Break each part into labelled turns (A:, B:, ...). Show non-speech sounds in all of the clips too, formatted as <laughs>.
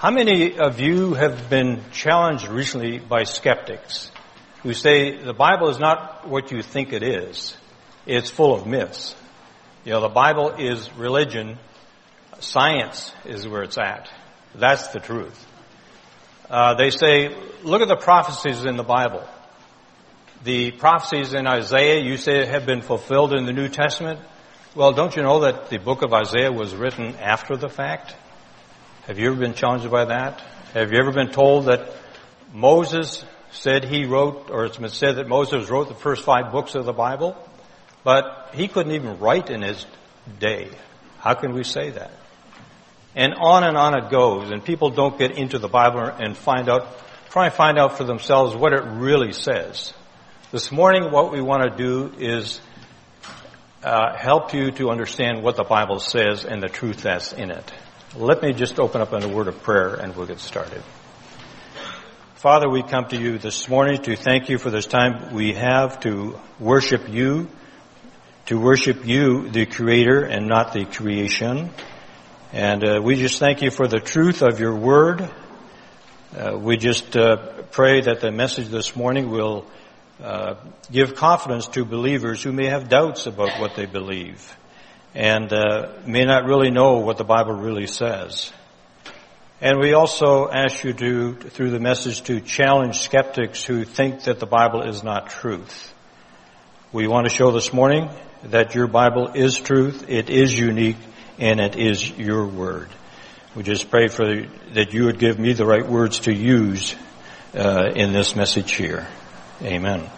A: How many of you have been challenged recently by skeptics who say the Bible is not what you think it is? It's full of myths. You know, the Bible is religion. Science is where it's at. That's the truth. Uh, they say, look at the prophecies in the Bible. The prophecies in Isaiah, you say, have been fulfilled in the New Testament. Well, don't you know that the book of Isaiah was written after the fact? Have you ever been challenged by that? Have you ever been told that Moses said he wrote, or it's been said that Moses wrote the first five books of the Bible, but he couldn't even write in his day. How can we say that? And on and on it goes, and people don't get into the Bible and find out, try and find out for themselves what it really says. This morning, what we want to do is uh, help you to understand what the Bible says and the truth that's in it. Let me just open up in a word of prayer and we'll get started. Father, we come to you this morning to thank you for this time we have to worship you, to worship you, the Creator, and not the creation. And uh, we just thank you for the truth of your word. Uh, we just uh, pray that the message this morning will uh, give confidence to believers who may have doubts about what they believe and uh, may not really know what the Bible really says. And we also ask you to, through the message, to challenge skeptics who think that the Bible is not truth. We want to show this morning that your Bible is truth, it is unique, and it is your word. We just pray for the, that you would give me the right words to use uh, in this message here. Amen.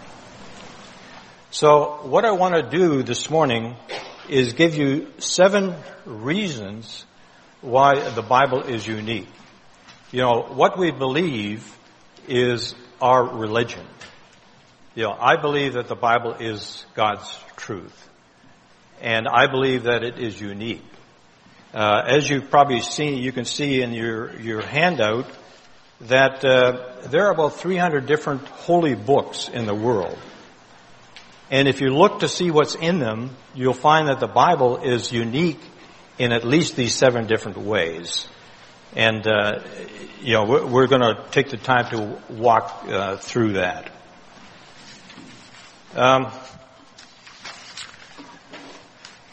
A: So, what I want to do this morning is give you seven reasons why the Bible is unique. You know, what we believe is our religion. You know, I believe that the Bible is God's truth. And I believe that it is unique. Uh, as you've probably seen, you can see in your, your handout that uh, there are about 300 different holy books in the world. And if you look to see what's in them, you'll find that the Bible is unique in at least these seven different ways. And, uh, you know, we're, we're going to take the time to walk uh, through that. Um,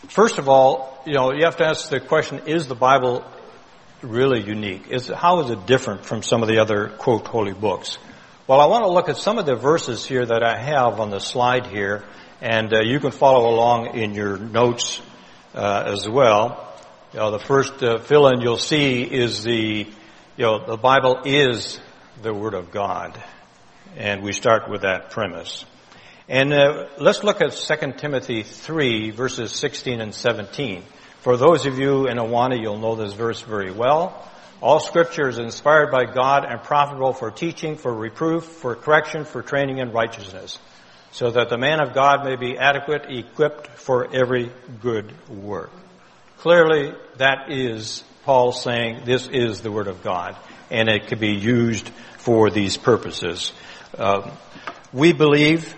A: first of all, you know, you have to ask the question, is the Bible really unique? Is, how is it different from some of the other, quote, holy books? Well, I want to look at some of the verses here that I have on the slide here, and uh, you can follow along in your notes uh, as well. You know, the first uh, fill-in you'll see is the, you know, the Bible is the Word of God, and we start with that premise. And uh, let's look at 2 Timothy 3, verses 16 and 17. For those of you in Awana, you'll know this verse very well. All scripture is inspired by God and profitable for teaching, for reproof, for correction, for training in righteousness, so that the man of God may be adequate, equipped for every good work. Clearly, that is Paul saying this is the Word of God, and it can be used for these purposes. Um, we believe,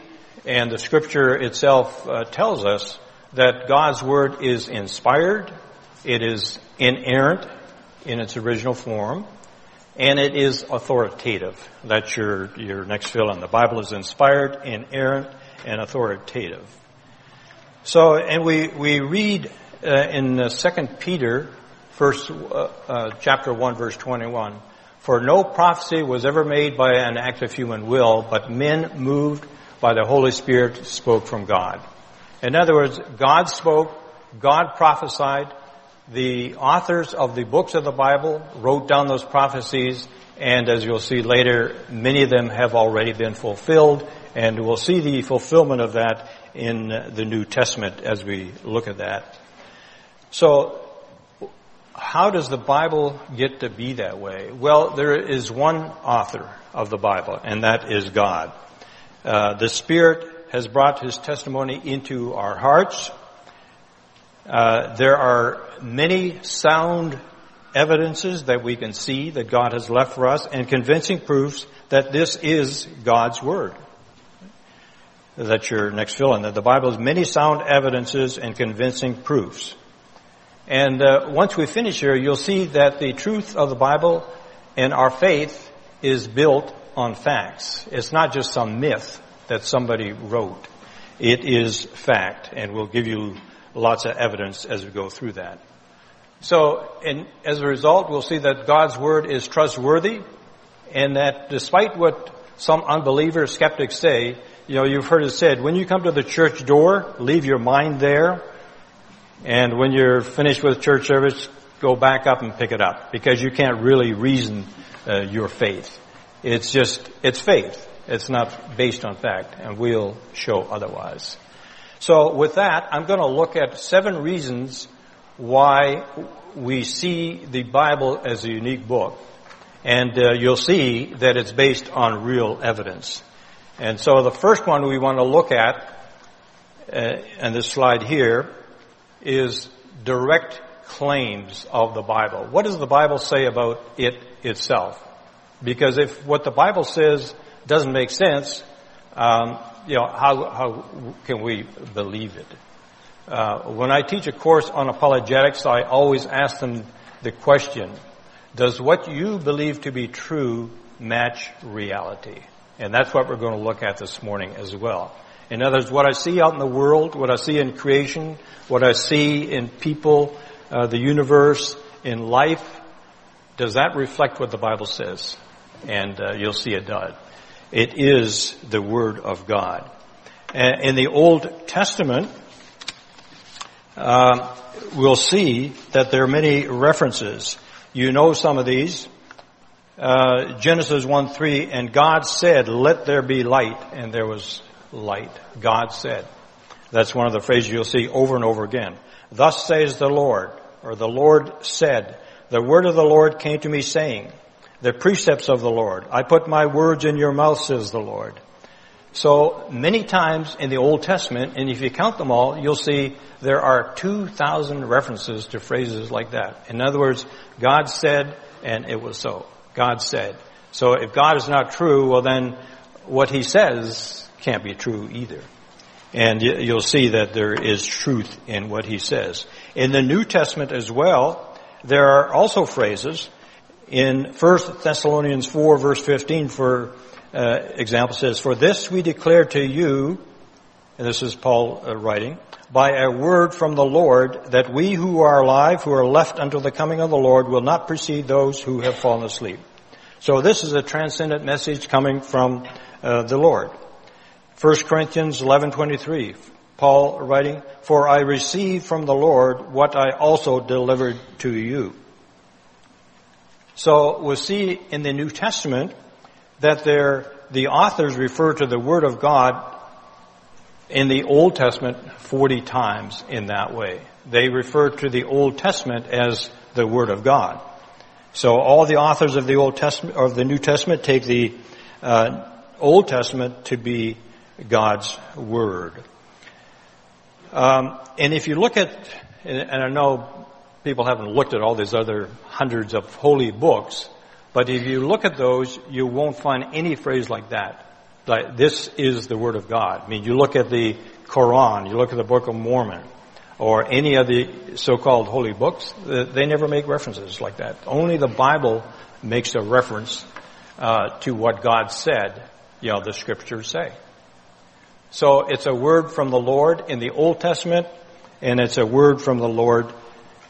A: and the Scripture itself uh, tells us, that God's Word is inspired, it is inerrant, in its original form, and it is authoritative. That's your, your next fill in. The Bible is inspired, inerrant, and authoritative. So, and we, we read uh, in Second Peter, first, uh, uh, chapter 1, verse 21, For no prophecy was ever made by an act of human will, but men moved by the Holy Spirit spoke from God. In other words, God spoke, God prophesied, the authors of the books of the Bible wrote down those prophecies, and as you'll see later, many of them have already been fulfilled, and we'll see the fulfillment of that in the New Testament as we look at that. So, how does the Bible get to be that way? Well, there is one author of the Bible, and that is God. Uh, the Spirit has brought His testimony into our hearts. Uh, there are many sound evidences that we can see that God has left for us and convincing proofs that this is God's Word. That's your next fill in. That the Bible has many sound evidences and convincing proofs. And uh, once we finish here, you'll see that the truth of the Bible And our faith is built on facts. It's not just some myth that somebody wrote. It is fact, and we'll give you lots of evidence as we go through that. So, and as a result, we'll see that God's Word is trustworthy, and that despite what some unbelievers, skeptics say, you know, you've heard it said, when you come to the church door, leave your mind there, and when you're finished with church service, go back up and pick it up, because you can't really reason uh, your faith. It's just, it's faith. It's not based on fact, and we'll show otherwise. So with that, I'm going to look at seven reasons why we see the Bible as a unique book. And uh, you'll see that it's based on real evidence. And so the first one we want to look at, uh, and this slide here, is direct claims of the Bible. What does the Bible say about it itself? Because if what the Bible says doesn't make sense, um, you know, how, how can we believe it? Uh, when I teach a course on apologetics, I always ask them the question, does what you believe to be true match reality? And that's what we're going to look at this morning as well. In other words, what I see out in the world, what I see in creation, what I see in people, uh, the universe, in life, does that reflect what the Bible says? And uh, you'll see it does. It is the Word of God. In the Old Testament, uh, we'll see that there are many references. You know some of these. Uh, Genesis 1 3, and God said, let there be light, and there was light. God said. That's one of the phrases you'll see over and over again. Thus says the Lord, or the Lord said, the word of the Lord came to me saying, the precepts of the Lord. I put my words in your mouth, says the Lord. So many times in the Old Testament, and if you count them all, you'll see there are 2,000 references to phrases like that. In other words, God said, and it was so. God said. So if God is not true, well then what he says can't be true either. And you'll see that there is truth in what he says. In the New Testament as well, there are also phrases in 1 Thessalonians 4 verse 15, for uh, example, says, For this we declare to you, and this is Paul uh, writing, by a word from the Lord, that we who are alive, who are left until the coming of the Lord, will not precede those who have fallen asleep. So this is a transcendent message coming from uh, the Lord. 1 Corinthians 11:23, Paul writing, "For I received from the Lord what I also delivered to you." So we'll see in the New Testament that there, the authors refer to the Word of God in the Old Testament 40 times in that way. They refer to the Old Testament as the Word of God. So all the authors of the Old Testament, of the New Testament take the uh, Old Testament to be God's Word. Um, and if you look at, and I know people haven't looked at all these other hundreds of holy books, but if you look at those, you won't find any phrase like that. Like, this is the Word of God. I mean, you look at the Quran, you look at the Book of Mormon, or any of the so-called holy books, they never make references like that. Only the Bible makes a reference uh, to what God said, you know, the scriptures say. So it's a word from the Lord in the Old Testament, and it's a word from the Lord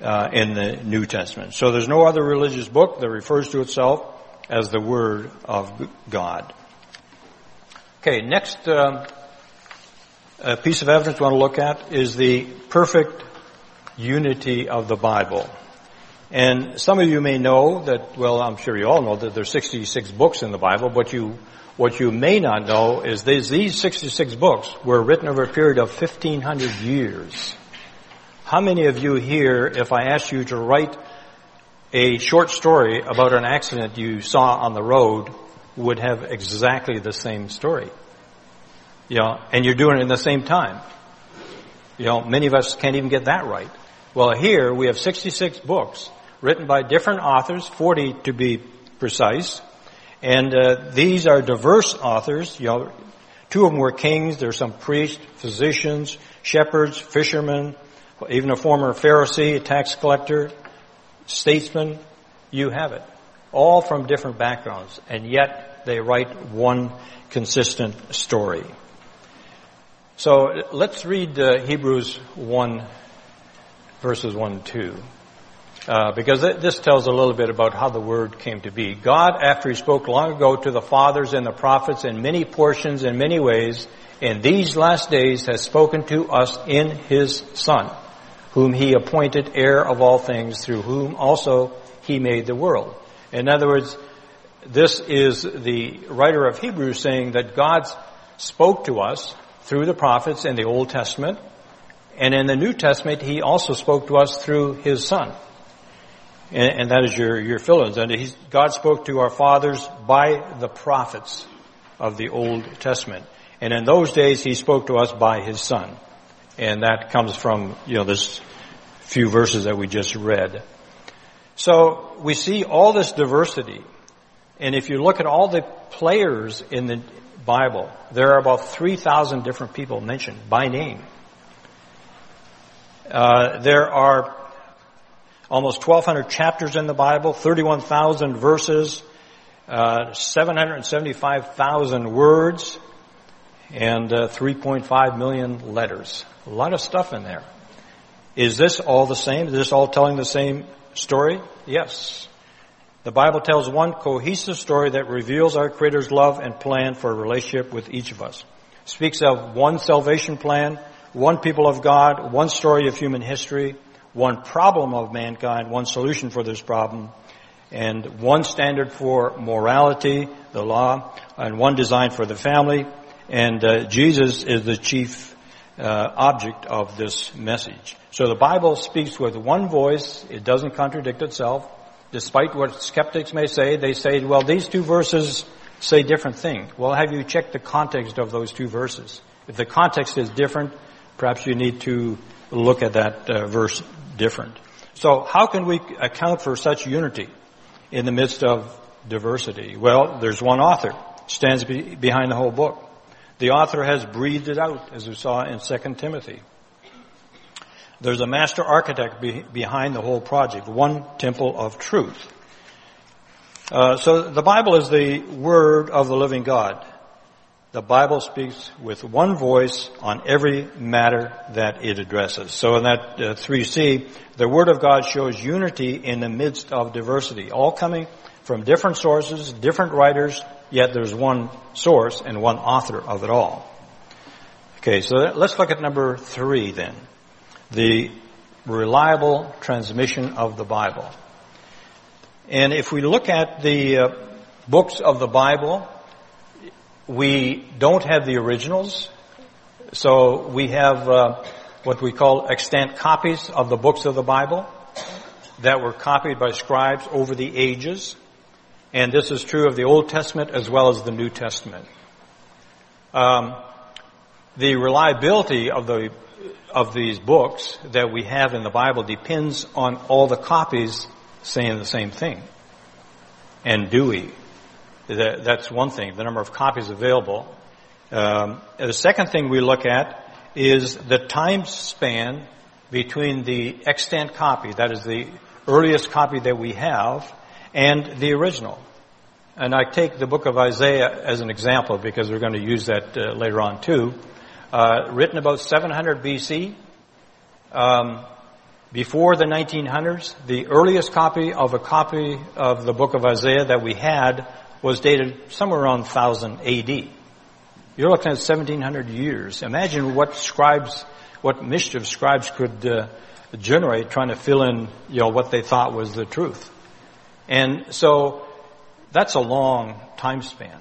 A: uh, in the New Testament. So there's no other religious book that refers to itself as the Word of God. Okay, next um, piece of evidence we want to look at is the perfect unity of the Bible. And some of you may know that, well, I'm sure you all know that there's 66 books in the Bible, but you, what you may not know is these, these 66 books were written over a period of 1500 years. How many of you here, if I asked you to write a short story about an accident you saw on the road, would have exactly the same story? You know, and you're doing it in the same time. You know, many of us can't even get that right. Well, here we have 66 books written by different authors, 40 to be precise, and uh, these are diverse authors. You know, two of them were kings. There's some priests, physicians, shepherds, fishermen, even a former Pharisee, a tax collector, statesman, you have it. all from different backgrounds, and yet they write one consistent story. So let's read uh, Hebrews 1 verses 1 and 2. Uh, because this tells a little bit about how the word came to be. God, after he spoke long ago to the fathers and the prophets in many portions in many ways, in these last days has spoken to us in his son, whom he appointed heir of all things, through whom also he made the world. In other words, this is the writer of Hebrews saying that God spoke to us through the prophets in the Old Testament, and in the New Testament, he also spoke to us through his son. And, and that is your, your fill-ins. And God spoke to our fathers by the prophets of the Old Testament. And in those days, he spoke to us by his son. And that comes from, you know, this few verses that we just read. So we see all this diversity. And if you look at all the players in the Bible, there are about 3,000 different people mentioned by name. Uh, there are almost 1,200 chapters in the Bible, 31,000 verses, uh, 775,000 words, and uh, 3.5 million letters. A lot of stuff in there. Is this all the same? Is this all telling the same story? Yes. The Bible tells one cohesive story that reveals our Creator's love and plan for a relationship with each of us. Speaks of one salvation plan, one people of God, one story of human history, one problem of mankind, one solution for this problem, and one standard for morality, the law, and one design for the family. And uh, Jesus is the chief uh, object of this message. So the Bible speaks with one voice. It doesn't contradict itself. Despite what skeptics may say, they say, well, these two verses say different things. Well, have you checked the context of those two verses? If the context is different, perhaps you need to look at that uh, verse different. So how can we account for such unity in the midst of diversity? Well, there's one author stands be- behind the whole book. The author has breathed it out, as we saw in 2 Timothy. There's a master architect be- behind the whole project, one temple of truth. Uh, so the Bible is the word of the living God the Bible speaks with one voice on every matter that it addresses. So in that uh, 3C, the Word of God shows unity in the midst of diversity, all coming from different sources, different writers, yet there's one source and one author of it all. Okay, so let's look at number three then. The reliable transmission of the Bible. And if we look at the uh, books of the Bible, we don't have the originals, so we have uh, what we call extant copies of the books of the Bible that were copied by scribes over the ages, and this is true of the Old Testament as well as the New Testament. Um, the reliability of the of these books that we have in the Bible depends on all the copies saying the same thing. And do we? That, that's one thing, the number of copies available. Um, the second thing we look at is the time span between the extant copy, that is the earliest copy that we have, and the original. And I take the book of Isaiah as an example because we're going to use that uh, later on too. Uh, written about 700 BC, um, before the 1900s, the earliest copy of a copy of the book of Isaiah that we had was dated somewhere around 1000 AD. You're looking at 1700 years. Imagine what scribes, what mischief scribes could uh, generate trying to fill in, you know, what they thought was the truth. And so that's a long time span.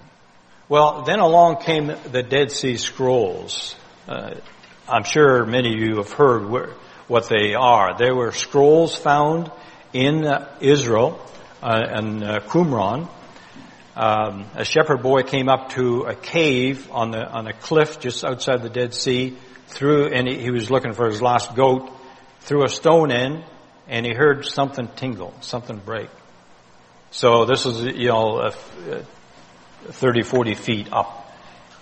A: Well, then along came the Dead Sea Scrolls. Uh, I'm sure many of you have heard where, what they are. They were scrolls found in uh, Israel uh, and uh, Qumran um, a shepherd boy came up to a cave on the on a cliff just outside the Dead Sea, threw and he, he was looking for his lost goat, threw a stone in, and he heard something tingle, something break. So this was you know a 30, 40 feet up,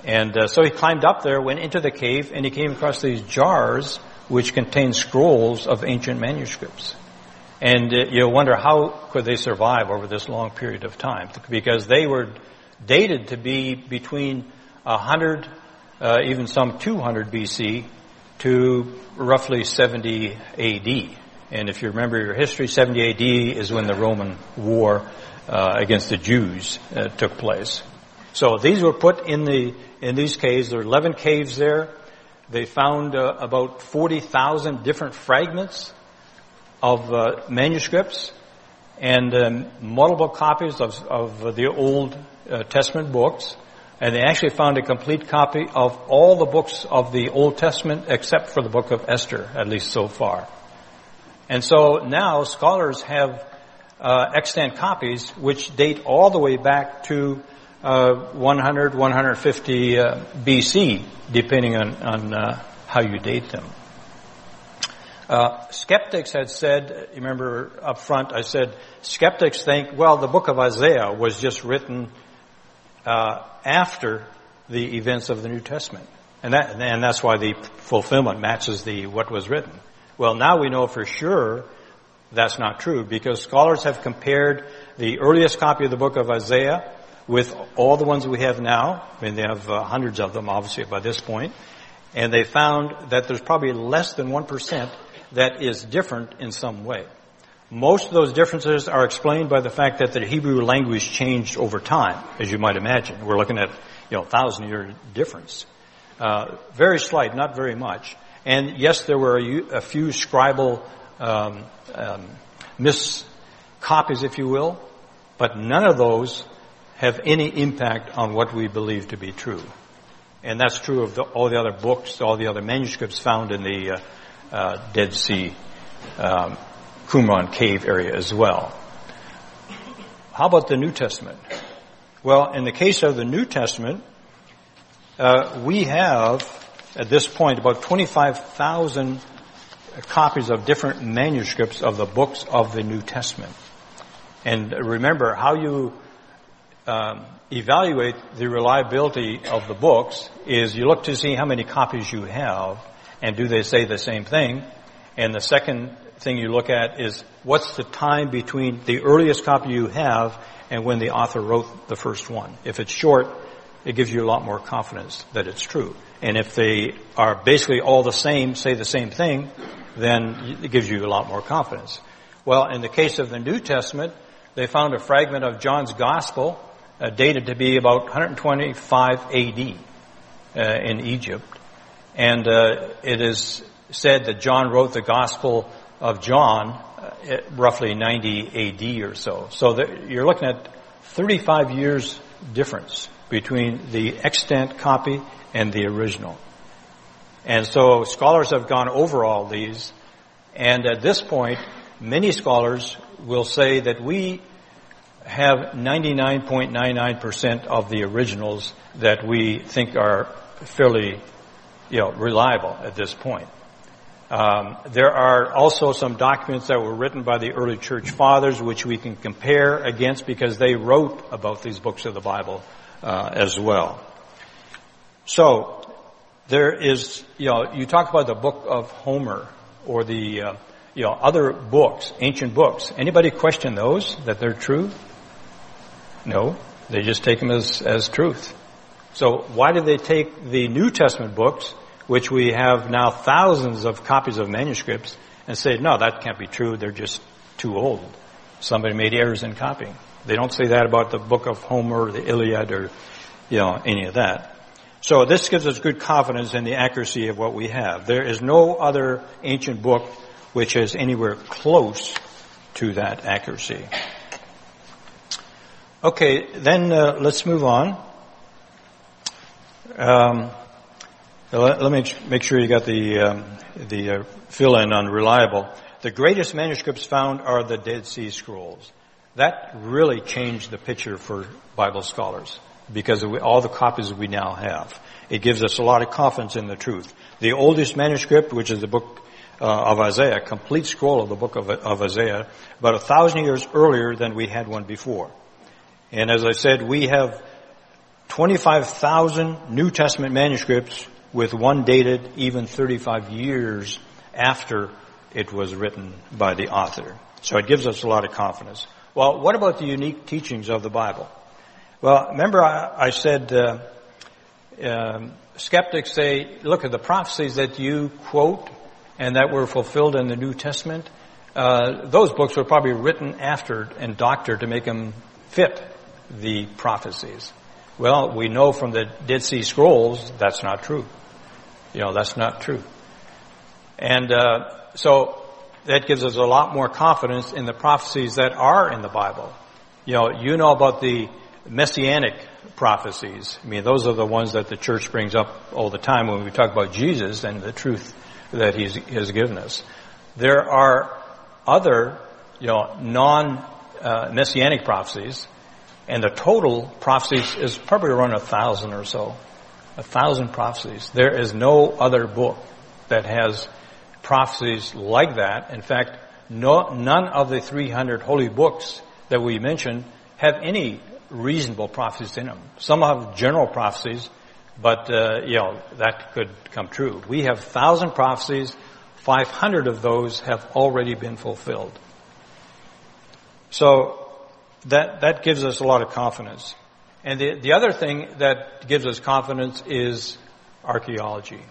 A: and uh, so he climbed up there, went into the cave, and he came across these jars which contained scrolls of ancient manuscripts. And uh, you wonder how could they survive over this long period of time? Because they were dated to be between 100, uh, even some 200 BC to roughly 70 AD. And if you remember your history, 70 AD is when the Roman war uh, against the Jews uh, took place. So these were put in the in these caves. There are 11 caves there. They found uh, about 40,000 different fragments of uh, manuscripts and um, multiple copies of, of the Old uh, Testament books. And they actually found a complete copy of all the books of the Old Testament except for the book of Esther, at least so far. And so now scholars have uh, extant copies which date all the way back to uh, 100, 150 uh, BC, depending on, on uh, how you date them. Uh, skeptics had said, remember up front, I said, skeptics think, well, the book of Isaiah was just written uh, after the events of the New Testament. And, that, and that's why the fulfillment matches the what was written. Well, now we know for sure that's not true because scholars have compared the earliest copy of the book of Isaiah with all the ones we have now. I mean, they have uh, hundreds of them, obviously, by this point. And they found that there's probably less than 1% that is different in some way. Most of those differences are explained by the fact that the Hebrew language changed over time, as you might imagine. We're looking at, you know, thousand year difference. Uh, very slight, not very much. And yes, there were a, a few scribal um, um, miscopies, if you will, but none of those have any impact on what we believe to be true. And that's true of the, all the other books, all the other manuscripts found in the uh, uh, Dead Sea um, Qumran cave area as well. How about the New Testament? Well, in the case of the New Testament, uh, we have at this point about 25,000 copies of different manuscripts of the books of the New Testament. And remember, how you um, evaluate the reliability of the books is you look to see how many copies you have and do they say the same thing. And the second thing you look at is what's the time between the earliest copy you have and when the author wrote the first one. If it's short, it gives you a lot more confidence that it's true. And if they are basically all the same, say the same thing, then it gives you a lot more confidence. Well, in the case of the New Testament, they found a fragment of John's Gospel uh, dated to be about 125 AD uh, in Egypt. And uh, it is said that John wrote the Gospel of John uh, roughly 90 AD or so. So you're looking at 35 years difference between the extant copy and the original. And so scholars have gone over all these, and at this point, many scholars will say that we have 99.99% of the originals that we think are fairly, you know, reliable at this point. Um, there are also some documents that were written by the early church fathers, which we can compare against because they wrote about these books of the Bible uh, as well. So there is, you know, you talk about the book of Homer or the, uh, you know, other books, ancient books. Anybody question those that they're true? No, they just take them as, as truth. So why do they take the New Testament books, which we have now thousands of copies of manuscripts, and say, no, that can't be true, they're just too old. Somebody made errors in copying. They don't say that about the book of Homer or the Iliad or, you know, any of that. So this gives us good confidence in the accuracy of what we have. There is no other ancient book which is anywhere close to that accuracy. Okay, then uh, let's move on. Um, let, let, me make sure you got the um, the uh, fill in on reliable. The greatest manuscripts found are the Dead Sea Scrolls. That really changed the picture for Bible scholars because of all the copies we now have. It gives us a lot of confidence in the truth. The oldest manuscript, which is the book uh, of Isaiah, complete scroll of the book of, of Isaiah, about a thousand years earlier than we had one before. And as I said, we have 25,000 New Testament manuscripts with one dated even 35 years after it was written by the author. So it gives us a lot of confidence. Well, what about the unique teachings of the Bible? Well, remember I, I said uh, um, skeptics say, look at the prophecies that you quote and that were fulfilled in the New Testament. Uh, those books were probably written after and doctored to make them fit the prophecies. Well, we know from the Dead Sea Scrolls that's not true. You know, that's not true. And uh, so that gives us a lot more confidence in the prophecies that are in the Bible. You know, you know about the messianic prophecies. I mean, those are the ones that the church brings up all the time when we talk about Jesus and the truth that He has given us. There are other, you know, non-messianic uh, prophecies, and the total prophecies is probably around a thousand or so. A thousand prophecies. There is no other book that has prophecies like that. In fact, no, none of the 300 holy books that we mentioned have any reasonable prophecies in them. Some have general prophecies, but uh, you know that could come true. We have thousand prophecies. 500 of those have already been fulfilled. So that that gives us a lot of confidence. And the the other thing that gives us confidence is archaeology.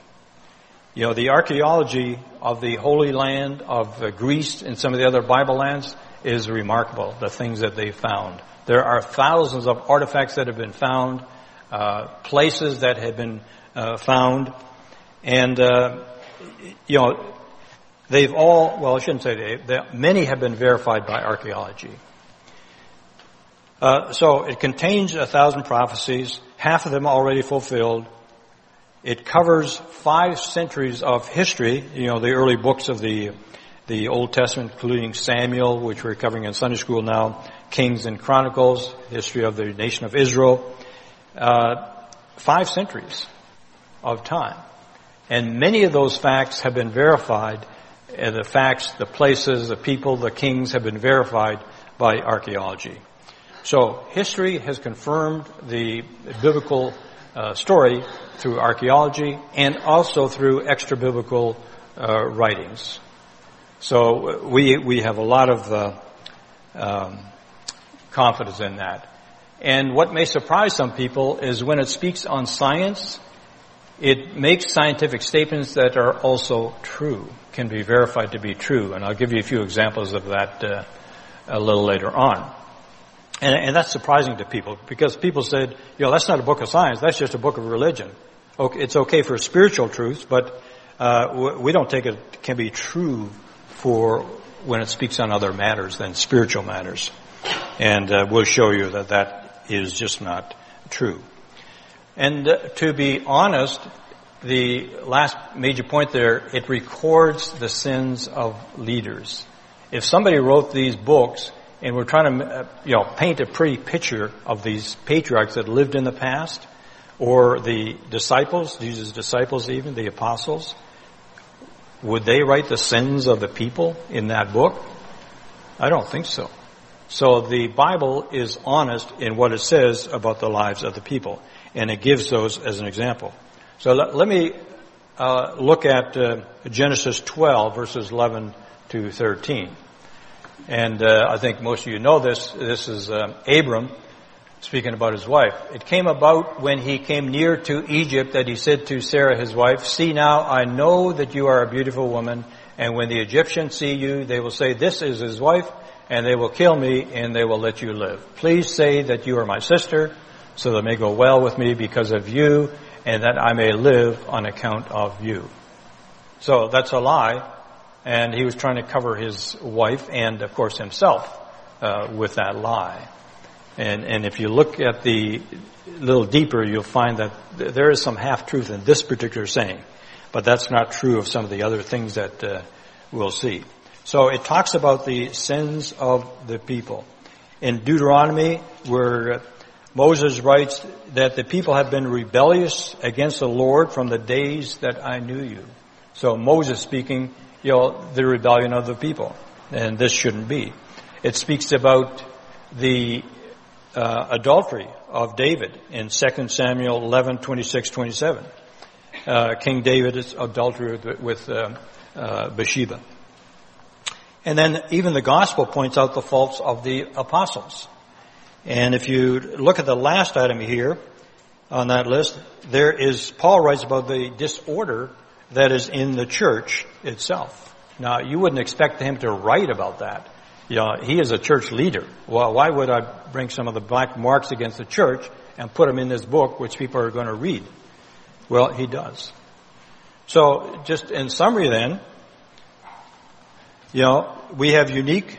A: You know, the archaeology of the Holy Land, of Greece, and some of the other Bible lands is remarkable, the things that they found. There are thousands of artifacts that have been found, uh, places that have been uh, found, and, uh, you know, they've all, well, I shouldn't say they, they many have been verified by archaeology. Uh, so it contains a thousand prophecies, half of them already fulfilled, it covers five centuries of history, you know, the early books of the, the Old Testament, including Samuel, which we're covering in Sunday school now, Kings and Chronicles, history of the nation of Israel, uh, five centuries of time. And many of those facts have been verified, the facts, the places, the people, the kings have been verified by archaeology. So history has confirmed the biblical uh, story through archaeology and also through extra biblical uh, writings. So we we have a lot of uh, um, confidence in that. And what may surprise some people is when it speaks on science, it makes scientific statements that are also true, can be verified to be true. And I'll give you a few examples of that uh, a little later on. And, and, that's surprising to people because people said, you know, that's not a book of science. That's just a book of religion. Okay, it's okay for spiritual truths, but uh, we don't take it can be true for when it speaks on other matters than spiritual matters. And uh, we'll show you that that is just not true. And uh, to be honest, the last major point there, it records the sins of leaders. If somebody wrote these books and we're trying to, uh, you know, paint a pretty picture of these patriarchs that lived in the past, or the disciples, Jesus' disciples even, the apostles, would they write the sins of the people in that book? I don't think so. So the Bible is honest in what it says about the lives of the people, and it gives those as an example. So let, let me uh, look at uh, Genesis 12, verses 11 to 13. And uh, I think most of you know this. This is uh, Abram speaking about his wife. It came about when he came near to Egypt that he said to Sarah his wife, See now, I know that you are a beautiful woman, and when the Egyptians see you, they will say, This is his wife, and they will kill me, and they will let you live. Please say that you are my sister, so that it may go well with me because of you, and that I may live on account of you. So that's a lie and he was trying to cover his wife and, of course, himself uh, with that lie. And, and if you look at the little deeper, you'll find that there is some half truth in this particular saying, but that's not true of some of the other things that uh, we'll see. So it talks about the sins of the people. In Deuteronomy, where Moses writes that the people have been rebellious against the Lord from the days that I knew you. So Moses speaking, you know, the rebellion of the people. And this shouldn't be. It speaks about the uh, adultery of David in 2 Samuel 11, 26, 27. Uh, King David's adultery with, with uh, uh, Bathsheba. And then even the gospel points out the faults of the apostles. And if you look at the last item here on that list, there is, Paul writes about the disorder that is in the church itself. Now, you wouldn't expect him to write about that. You know, he is a church leader. Well, why would I bring some of the black marks against the church and put them in this book, which people are going to read? Well, he does. So, just in summary then, you know, we have unique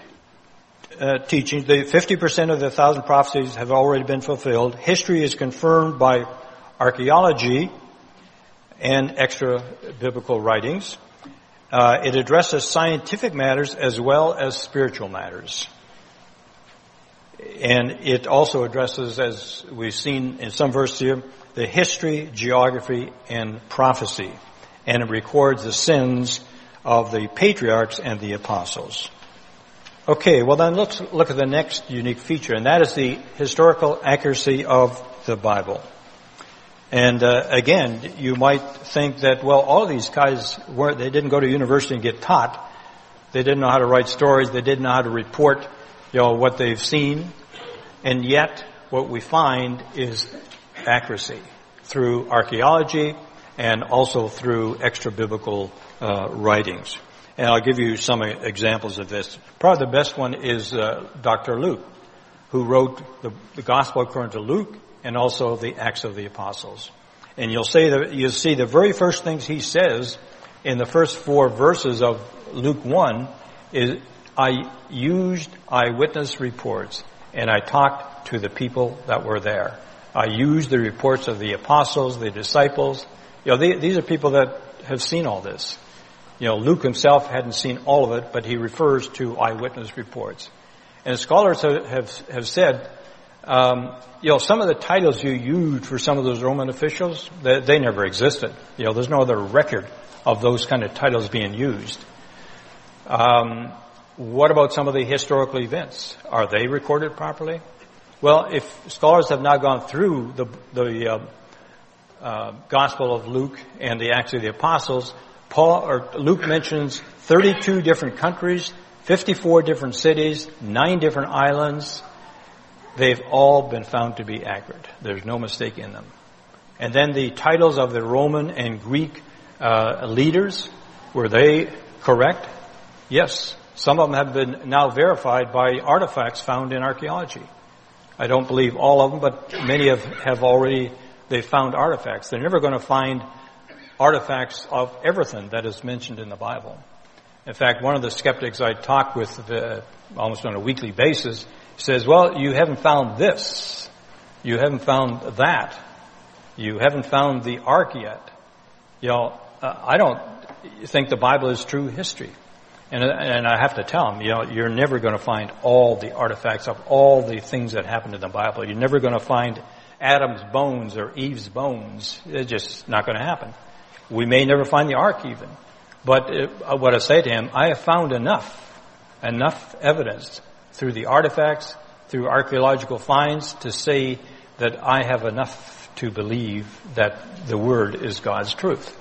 A: uh, teachings. The 50% of the thousand prophecies have already been fulfilled. History is confirmed by archaeology and extra biblical writings. Uh, it addresses scientific matters as well as spiritual matters. And it also addresses, as we've seen in some verses here, the history, geography, and prophecy. And it records the sins of the patriarchs and the apostles. Okay, well then let's look at the next unique feature, and that is the historical accuracy of the Bible. And uh, again, you might think that well, all these guys were they didn't go to university and get taught. They didn't know how to write stories. They didn't know how to report, you know, what they've seen. And yet, what we find is accuracy through archaeology and also through extra biblical uh, writings. And I'll give you some examples of this. Probably the best one is uh, Dr. Luke, who wrote the, the, Gospel according to Luke and also the Acts of the Apostles. And you'll see that you'll see the very first things he says in the first four verses of Luke one is I used eyewitness reports and I talked to the people that were there. I used the reports of the apostles, the disciples. You know, they, these are people that have seen all this. You know, Luke himself hadn't seen all of it, but he refers to eyewitness reports. And scholars have, have said, um, you know, some of the titles you used for some of those Roman officials, they, they never existed. You know, there's no other record of those kind of titles being used. Um, what about some of the historical events? Are they recorded properly? Well, if scholars have not gone through the, the uh, uh, Gospel of Luke and the Acts of the Apostles, Paul or Luke mentions 32 different countries, 54 different cities, nine different islands. They've all been found to be accurate. There's no mistake in them. And then the titles of the Roman and Greek uh, leaders, were they correct? Yes. Some of them have been now verified by artifacts found in archaeology. I don't believe all of them, but many have, have already, they found artifacts. They're never going to find artifacts of everything that is mentioned in the Bible. In fact, one of the skeptics I talk with uh, almost on a weekly basis says, well, you haven't found this. You haven't found that. You haven't found the ark yet. You know, uh, I don't think the Bible is true history. And, and I have to tell them, you know, you're never going to find all the artifacts of all the things that happened in the Bible. You're never going to find Adam's bones or Eve's bones. It's just not going to happen. We may never find the ark even. But it, uh, what I say to him, I have found enough, enough evidence through the artifacts, through archaeological finds to say that I have enough to believe that the word is God's truth.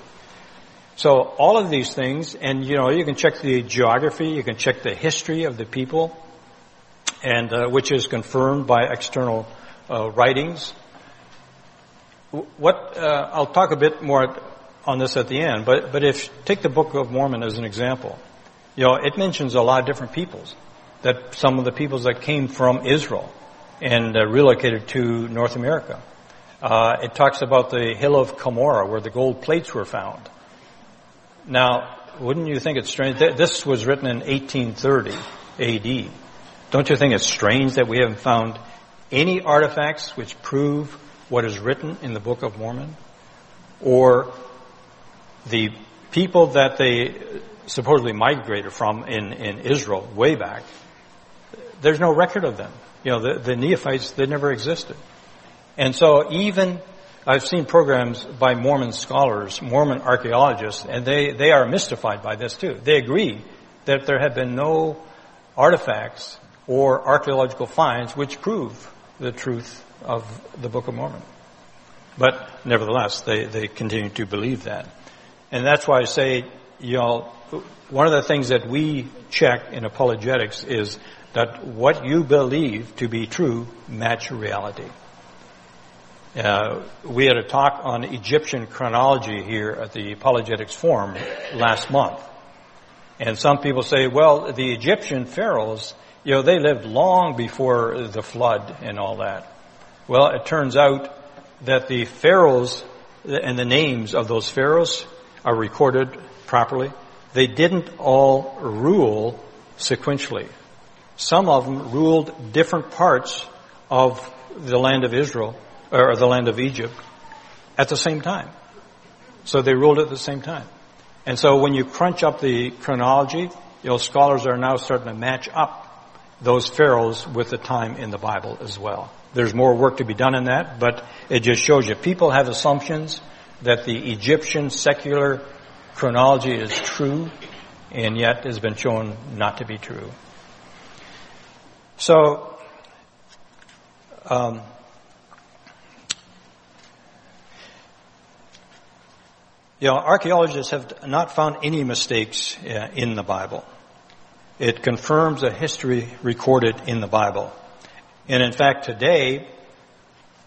A: So all of these things, and you know, you can check the geography, you can check the history of the people, and uh, which is confirmed by external uh, writings. What uh, I'll talk a bit more on this at the end, but, but if, take the Book of Mormon as an example. You know, it mentions a lot of different peoples. That some of the peoples that came from Israel and uh, relocated to North America. Uh, it talks about the hill of Cumorah where the gold plates were found. Now, wouldn't you think it's strange? This was written in 1830 AD. Don't you think it's strange that we haven't found any artifacts which prove what is written in the Book of Mormon? Or the people that they supposedly migrated from in, in Israel way back, there's no record of them. You know, the, the Nephites, they never existed. And so even, I've seen programs by Mormon scholars, Mormon archaeologists, and they, they are mystified by this too. They agree that there have been no artifacts or archaeological finds which prove the truth of the Book of Mormon. But nevertheless, they, they continue to believe that. And that's why I say you know, one of the things that we check in apologetics is that what you believe to be true match reality. Uh, we had a talk on Egyptian chronology here at the Apologetics Forum last month. And some people say, well, the Egyptian pharaohs, you know, they lived long before the flood and all that. Well, it turns out that the pharaohs and the names of those pharaohs are recorded properly. They didn't all rule sequentially. Some of them ruled different parts of the land of Israel or the land of Egypt at the same time. So they ruled at the same time. And so when you crunch up the chronology, you know, scholars are now starting to match up those pharaohs with the time in the Bible as well. There's more work to be done in that, but it just shows you people have assumptions that the Egyptian secular chronology is true and yet has been shown not to be true. So, um, You know, archaeologists have not found any mistakes uh, in the Bible. It confirms a history recorded in the Bible. And in fact, today,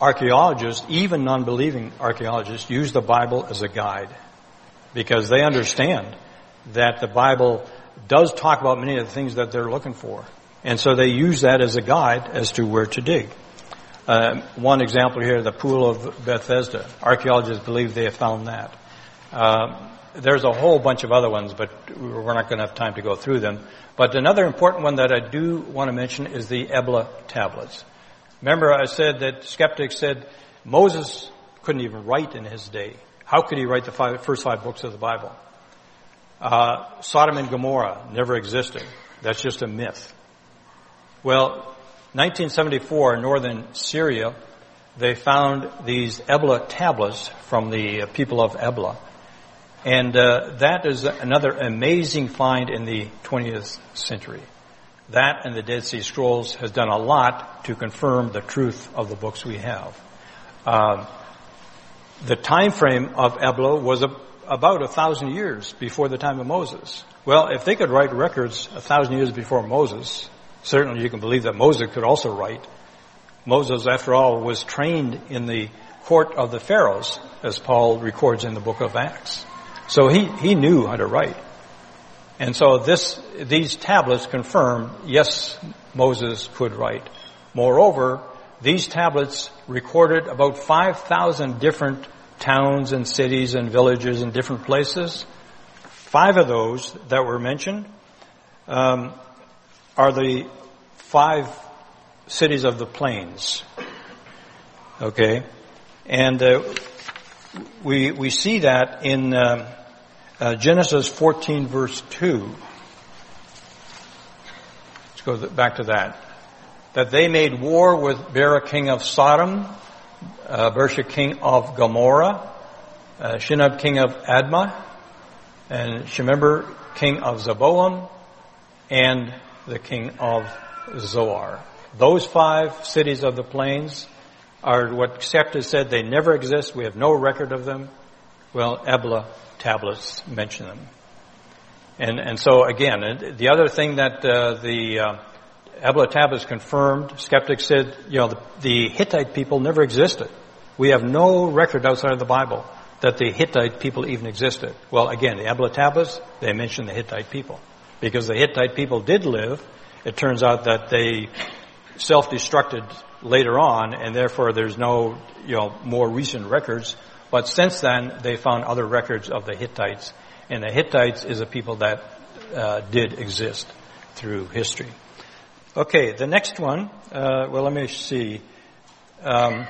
A: archaeologists, even non-believing archaeologists, use the Bible as a guide because they understand that the Bible does talk about many of the things that they're looking for. And so they use that as a guide as to where to dig. Uh, one example here, the Pool of Bethesda. Archaeologists believe they have found that. Uh, there's a whole bunch of other ones, but we're not going to have time to go through them. But another important one that I do want to mention is the Ebla tablets. Remember, I said that skeptics said Moses couldn't even write in his day. How could he write the first five books of the Bible? Uh, Sodom and Gomorrah never existed. That's just a myth. Well, 1974 in northern Syria, they found these Ebla tablets from the people of Ebla. And uh, that is another amazing find in the 20th century. That and the Dead Sea Scrolls has done a lot to confirm the truth of the books we have. Uh, the time frame of Ebla was a, about a thousand years before the time of Moses. Well, if they could write records a thousand years before Moses, certainly you can believe that Moses could also write. Moses, after all, was trained in the court of the pharaohs, as Paul records in the book of Acts. So he, he knew how to write. And so this, these tablets confirm, yes, Moses could write. Moreover, these tablets recorded about 5,000 different towns and cities and villages in different places. Five of those that were mentioned um, are the five cities of the plains. Okay, and uh, we we see that in um, uh, Genesis 14 verse 2. Let's go back to that. That they made war with Bera king of Sodom, uh, Birsha king of Gomorrah, uh, Shinab king of Admah, and Shemeber king of Zeboim, and the king of Zoar. Those five cities of the plains are what Scepter said they never exist. We have no record of them. Well, Ebla tablets mention them. And, and so again, the other thing that uh, the uh, Ebla tablets confirmed, skeptics said, you know, the, the Hittite people never existed. We have no record outside of the Bible that the Hittite people even existed. Well, again, the Ebla tablets, they mention the Hittite people. Because the Hittite people did live, it turns out that they self-destructed later on, and therefore there's no, you know, more recent records but since then, they found other records of the Hittites, and the Hittites is a people that uh, did exist through history. Okay, the next one. Uh, well, let me see. Um,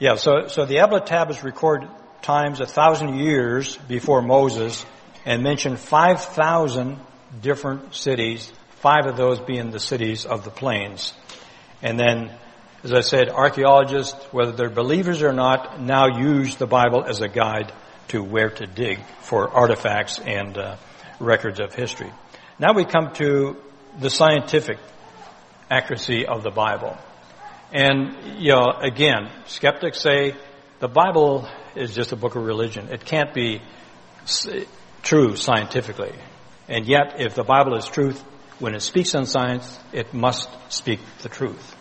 A: yeah, so so the Ebla tablets record times a thousand years before Moses, and mention five thousand different cities. Five of those being the cities of the plains, and then as I said, archaeologists, whether they're believers or not, now use the Bible as a guide to where to dig for artifacts and uh, records of history. Now we come to the scientific accuracy of the Bible. And, you know, again, skeptics say the Bible is just a book of religion. It can't be true scientifically. And yet, if the Bible is truth, when it speaks on science, it must speak the truth.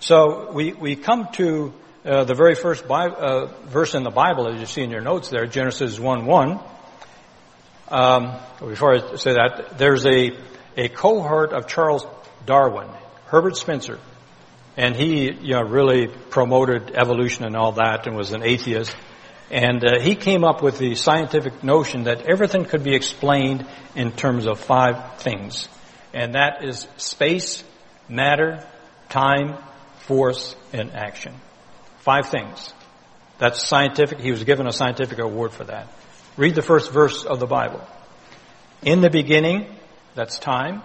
A: So we, we come to uh, the very first Bible, uh, verse in the Bible, as you see in your notes there, Genesis 1 1. Um, before I say that, there's a, a cohort of Charles Darwin, Herbert Spencer, and he, you know, really promoted evolution and all that and was an atheist. And uh, he came up with the scientific notion that everything could be explained in terms of five things. And that is space, matter, time, force, and action. Five things. That's scientific. He was given a scientific award for that. Read the first verse of the Bible. In the beginning, that's time.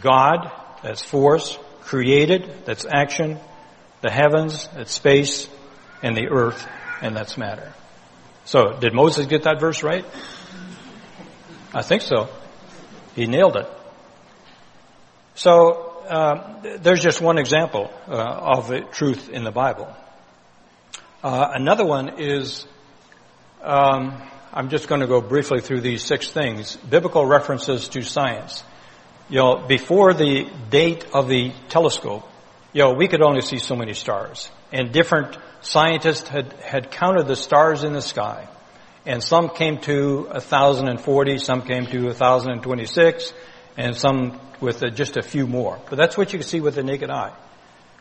A: God, that's force. Created, that's action. The heavens, that's space. And the earth, and that's matter. So, did Moses get that verse right? I think so. He nailed it. So, uh, there's just one example uh, of truth in the Bible. Uh, another one is, um, I'm just going to go briefly through these six things. Biblical references to science. You know, before the date of the telescope, you know, we could only see so many stars. And different scientists had, had counted the stars in the sky. And some came to 1,040, some came to 1,026, and some with just a few more. But that's what you can see with the naked eye.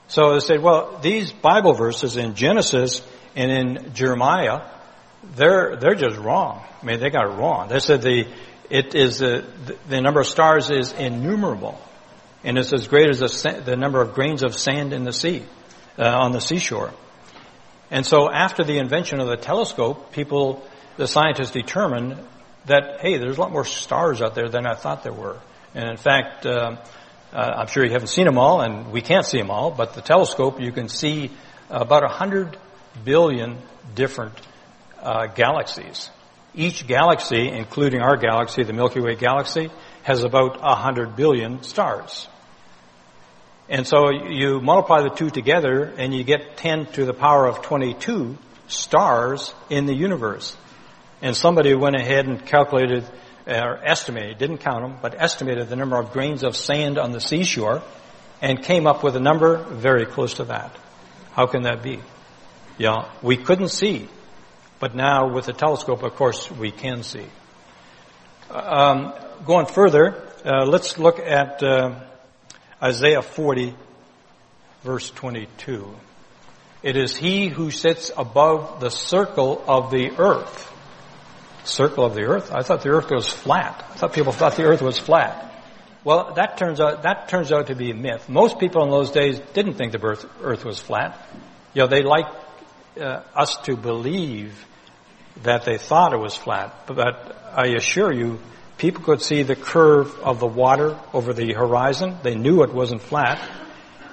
A: So they said, well, these Bible verses in Genesis and in Jeremiah, they're, they're just wrong. I mean, they got it wrong. They said the, it is, uh, the, the number of stars is innumerable. And it's as great as the, the number of grains of sand in the sea, uh, on the seashore. And so after the invention of the telescope, people, the scientists determined that, hey, there's a lot more stars out there than I thought there were. And in fact, uh, uh, I'm sure you haven't seen them all, and we can't see them all, but the telescope, you can see about a hundred billion different uh, galaxies. Each galaxy, including our galaxy, the Milky Way galaxy, has about a hundred billion stars. And so you multiply the two together and you get 10 to the power of 22 stars in the universe. And somebody went ahead and calculated or estimated, didn't count them, but estimated the number of grains of sand on the seashore and came up with a number very close to that. How can that be? Yeah, we couldn't see, but now with the telescope, of course, we can see. Um, going further, uh, let's look at uh, Isaiah 40, verse 22. It is he who sits above the circle of the earth circle of the earth? I thought the earth was flat. I thought people thought the earth was flat. Well, that turns out, that turns out to be a myth. Most people in those days didn't think the earth, earth was flat. You know, they like uh, us to believe that they thought it was flat, but I assure you, people could see the curve of the water over the horizon. They knew it wasn't flat.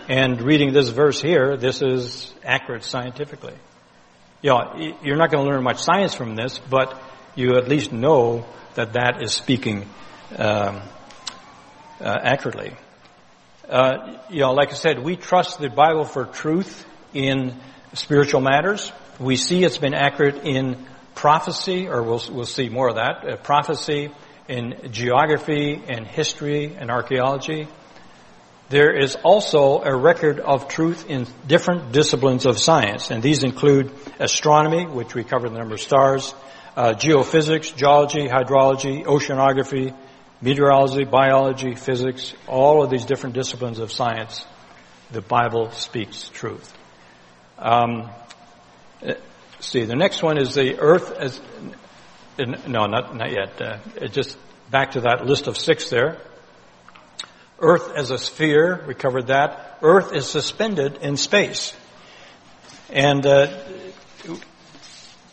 A: And reading this verse here, this is accurate scientifically. You know, you're not going to learn much science from this, but you at least know that that is speaking um, uh, accurately. Uh, you know, like I said, we trust the Bible for truth in spiritual matters. We see it's been accurate in prophecy, or we'll, we'll see more of that, uh, prophecy in geography and history and archaeology. There is also a record of truth in different disciplines of science, and these include astronomy, which we cover the number of stars, uh, geophysics, geology, hydrology, oceanography, meteorology, biology, physics, all of these different disciplines of science, the Bible speaks truth. Um, uh, see, the next one is the earth as, no, not, not yet. Uh, just back to that list of six there. Earth as a sphere, we covered that. Earth is suspended in space. And uh,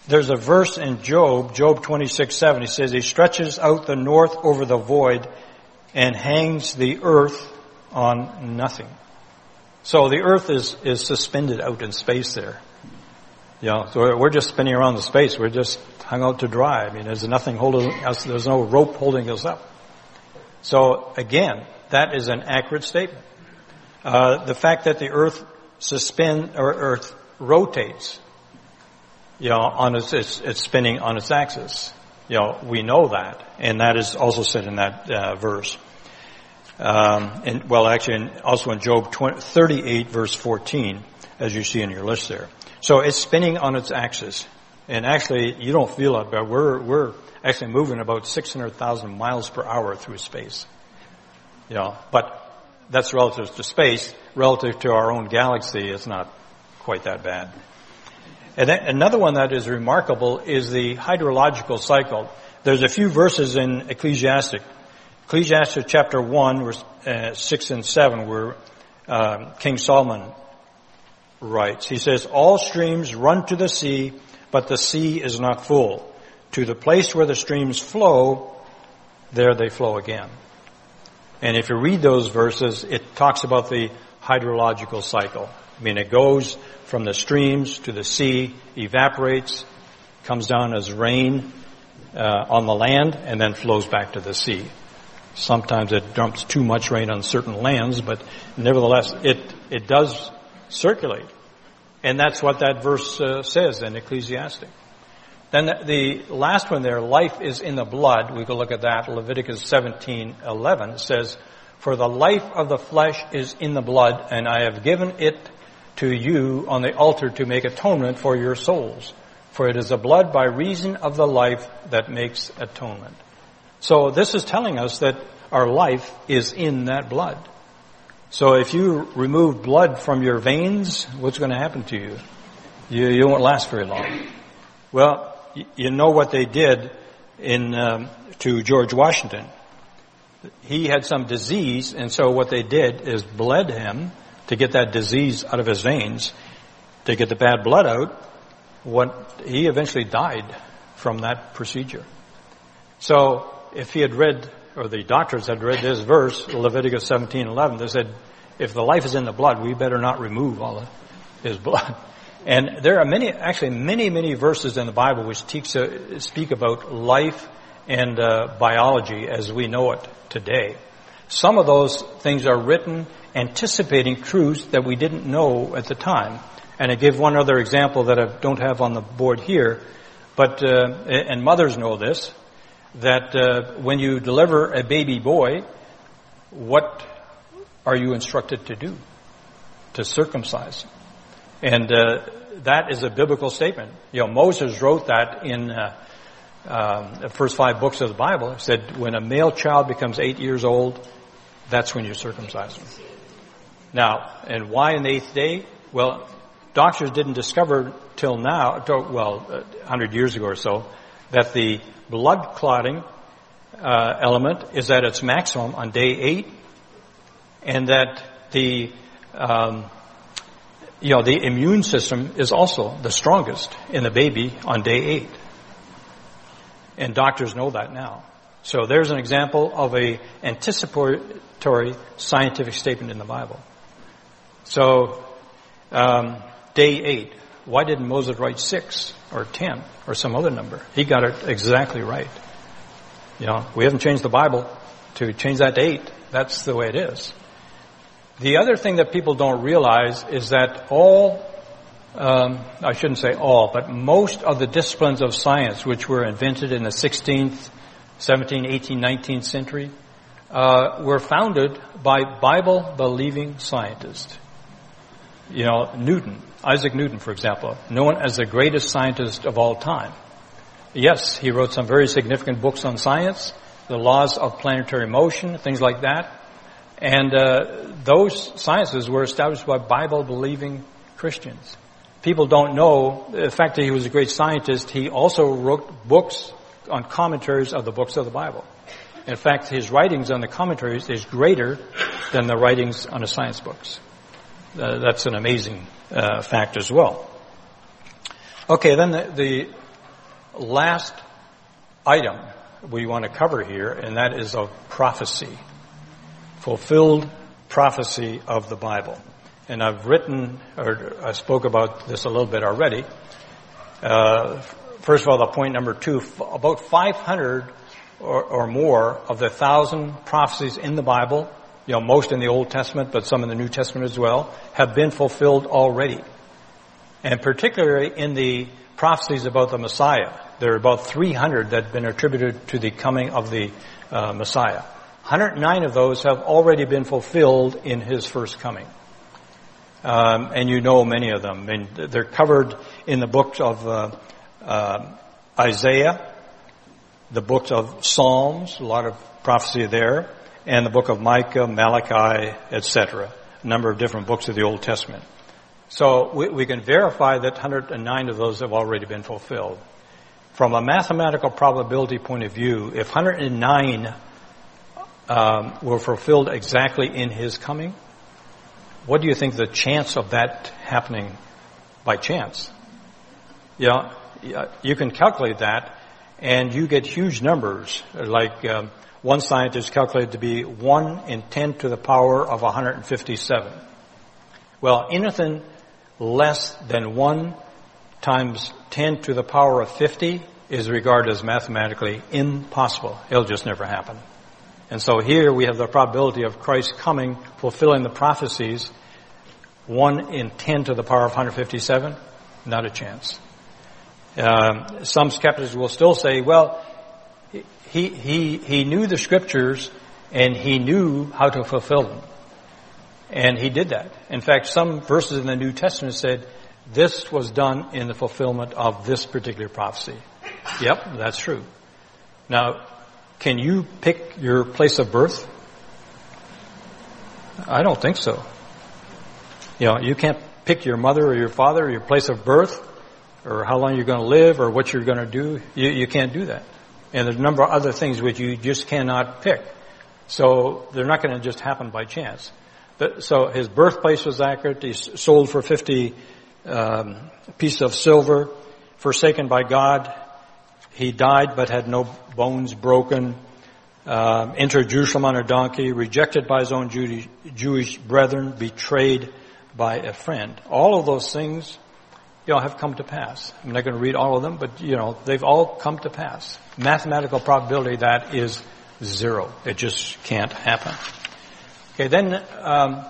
A: there's a verse in Job, Job 26, 7. He says, He stretches out the north over the void and hangs the earth on nothing. So the earth is, is suspended out in space there. You know, so we're just spinning around the space. We're just hung out to dry. I mean, there's nothing holding us, there's no rope holding us up. So again, that is an accurate statement. Uh, the fact that the earth suspend, or earth rotates you know, on its, it's, it's spinning on its axis. You know, we know that, and that is also said in that uh, verse. Um, and well, actually, also in Job 20, 38, verse 14, as you see in your list there. So it's spinning on its axis, and actually, you don't feel it, but we're we're actually moving about 600,000 miles per hour through space. You know, but that's relative to space. Relative to our own galaxy, it's not quite that bad. And another one that is remarkable is the hydrological cycle. There's a few verses in Ecclesiastic. Ecclesiastic chapter 1, verse uh, 6 and 7, where uh, King Solomon writes. He says, All streams run to the sea, but the sea is not full. To the place where the streams flow, there they flow again. And if you read those verses, it talks about the hydrological cycle. I mean, it goes from the streams to the sea, evaporates, comes down as rain uh, on the land, and then flows back to the sea. Sometimes it dumps too much rain on certain lands, but nevertheless, it it does circulate, and that's what that verse uh, says in Ecclesiastic. Then the last one there, life is in the blood. We can look at that. Leviticus 17:11 says, "For the life of the flesh is in the blood, and I have given it to you on the altar to make atonement for your souls. For it is the blood by reason of the life that makes atonement." So this is telling us that our life is in that blood. So if you remove blood from your veins, what's going to happen to you? You, you won't last very long. Well, you know what they did in um, to George Washington. He had some disease, and so what they did is bled him to get that disease out of his veins, to get the bad blood out. What he eventually died from that procedure. So if he had read, or the doctors had read this verse, Leviticus 17:11, they said, if the life is in the blood, we better not remove all of his blood. <laughs> And there are many, actually many, many verses in the Bible which teach, uh, speak about life and uh, biology as we know it today. Some of those things are written anticipating truths that we didn't know at the time. And I give one other example that I don't have on the board here, but uh, and mothers know this that uh, when you deliver a baby boy, what are you instructed to do? To circumcise. And uh, that is a biblical statement. You know, Moses wrote that in uh, um, the first five books of the Bible. He said, when a male child becomes eight years old, that's when you circumcise him. Now, and why an eighth day? Well, doctors didn't discover till now, well, a hundred years ago or so, that the blood clotting uh, element is at its maximum on day eight, and that the um, you know, the immune system is also the strongest in the baby on day eight. And doctors know that now. So there's an example of a anticipatory scientific statement in the Bible. So, um, day eight. Why didn't Moses write six or ten or some other number? He got it exactly right. You know, we haven't changed the Bible to change that to eight. That's the way it is. The other thing that people don't realize is that all, um, I shouldn't say all, but most of the disciplines of science which were invented in the 16th, 17th, 18th, 19th century uh, were founded by Bible-believing scientists. You know, Newton, Isaac Newton, for example, known as the greatest scientist of all time. Yes, he wrote some very significant books on science, the laws of planetary motion, things like that. And uh, those sciences were established by Bible-believing Christians. People don't know the fact that he was a great scientist. He also wrote books on commentaries of the books of the Bible. In fact, his writings on the commentaries is greater than the writings on the science books. Uh, that's an amazing uh, fact as well. Okay, then the, the last item we want to cover here, and that is of prophecy fulfilled prophecy of the Bible. And I've written, or I spoke about this a little bit already. Uh, first of all, the point number two, about 500 or, or more of the thousand prophecies in the Bible, you know, most in the Old Testament, but some in the New Testament as well, have been fulfilled already. And particularly in the prophecies about the Messiah. There are about 300 that have been attributed to the coming of the uh, Messiah. 109 of those have already been fulfilled in his first coming. Um, and you know many of them. And they're covered in the books of uh, uh, Isaiah, the books of Psalms, a lot of prophecy there, and the book of Micah, Malachi, etc. A number of different books of the Old Testament. So we, we can verify that 109 of those have already been fulfilled. From a mathematical probability point of view, if 109 um, were fulfilled exactly in his coming, what do you think the chance of that happening by chance? Yeah, you can calculate that, and you get huge numbers. Like um, one scientist calculated to be one in ten to the power of 157. Well, anything less than 1 times 10 to the power of 50 is regarded as mathematically impossible. It'll just never happen. And so here we have the probability of Christ coming, fulfilling the prophecies, 1 in 10 to the power of 157, not a chance. Um, some skeptics will still say, well, he, he, he knew the scriptures and he knew how to fulfill them. And he did that. In fact, some verses in the New Testament said, this was done in the fulfillment of this particular prophecy. Yep, that's true. Now, can you pick your place of birth? I don't think so. You know, you can't pick your mother or your father or your place of birth or how long you're going to live or what you're going to do. You, you can't do that. And there's a number of other things which you just cannot pick. So they're not going to just happen by chance so his birthplace was accurate. He's sold for 50 um, pieces of silver, forsaken by God. He died but had no bones broken. Uh, entered Jerusalem on a donkey, rejected by his own Jewish, Jewish brethren, betrayed by a friend. All of those things, you know, have come to pass. I'm not going to read all of them, but you know, they've all come to pass. Mathematical probability that is zero. It just can't happen. Okay, then um,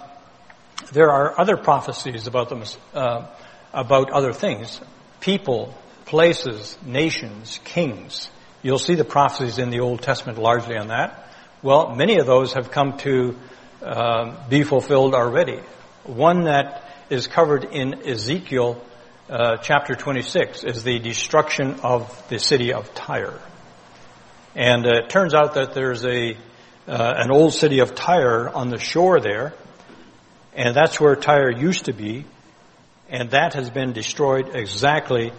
A: there are other prophecies about them, uh, about other things, people, places, nations, kings. You'll see the prophecies in the Old Testament largely on that. Well, many of those have come to uh, be fulfilled already. One that is covered in Ezekiel uh, chapter 26 is the destruction of the city of Tyre. And uh, it turns out that there's a uh, an old city of Tyre on the shore there, and that's where Tyre used to be, and that has been destroyed exactly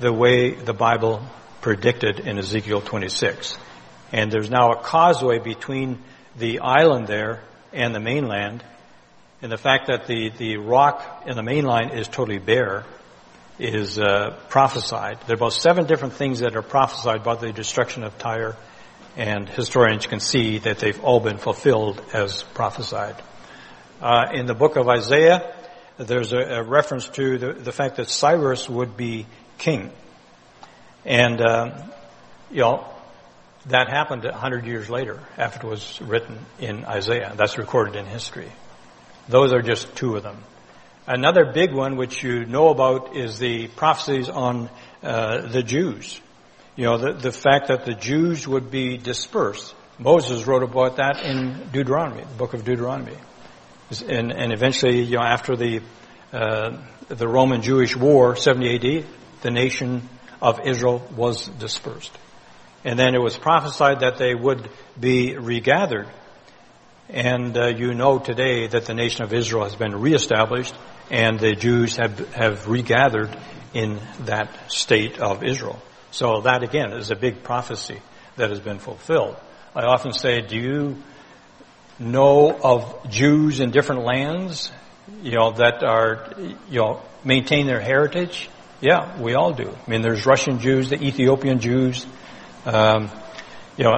A: the way the Bible predicted in Ezekiel 26. And there's now a causeway between the island there and the mainland, and the fact that the, the rock in the mainland is totally bare is uh, prophesied. There are about seven different things that are prophesied about the destruction of Tyre and historians can see that they've all been fulfilled as prophesied. Uh, in the book of Isaiah, there's a, a reference to the, the, fact that Cyrus would be king. And, uh, you know, that happened a hundred years later after it was written in Isaiah. That's recorded in history. Those are just two of them. Another big one which you know about is the prophecies on uh, the Jews. You know, the, the fact that the Jews would be dispersed. Moses wrote about that in Deuteronomy, the book of Deuteronomy. And, and eventually, you know, after the, uh, the Roman Jewish War, 70 AD, the nation of Israel was dispersed. And then it was prophesied that they would be regathered. And uh, you know today that the nation of Israel has been reestablished and the Jews have, have regathered in that state of Israel. So that again is a big prophecy that has been fulfilled. I often say, do you know of Jews in different lands, you know, that are, you know, maintain their heritage? Yeah, we all do. I mean, there's Russian Jews, the Ethiopian Jews, um, you know,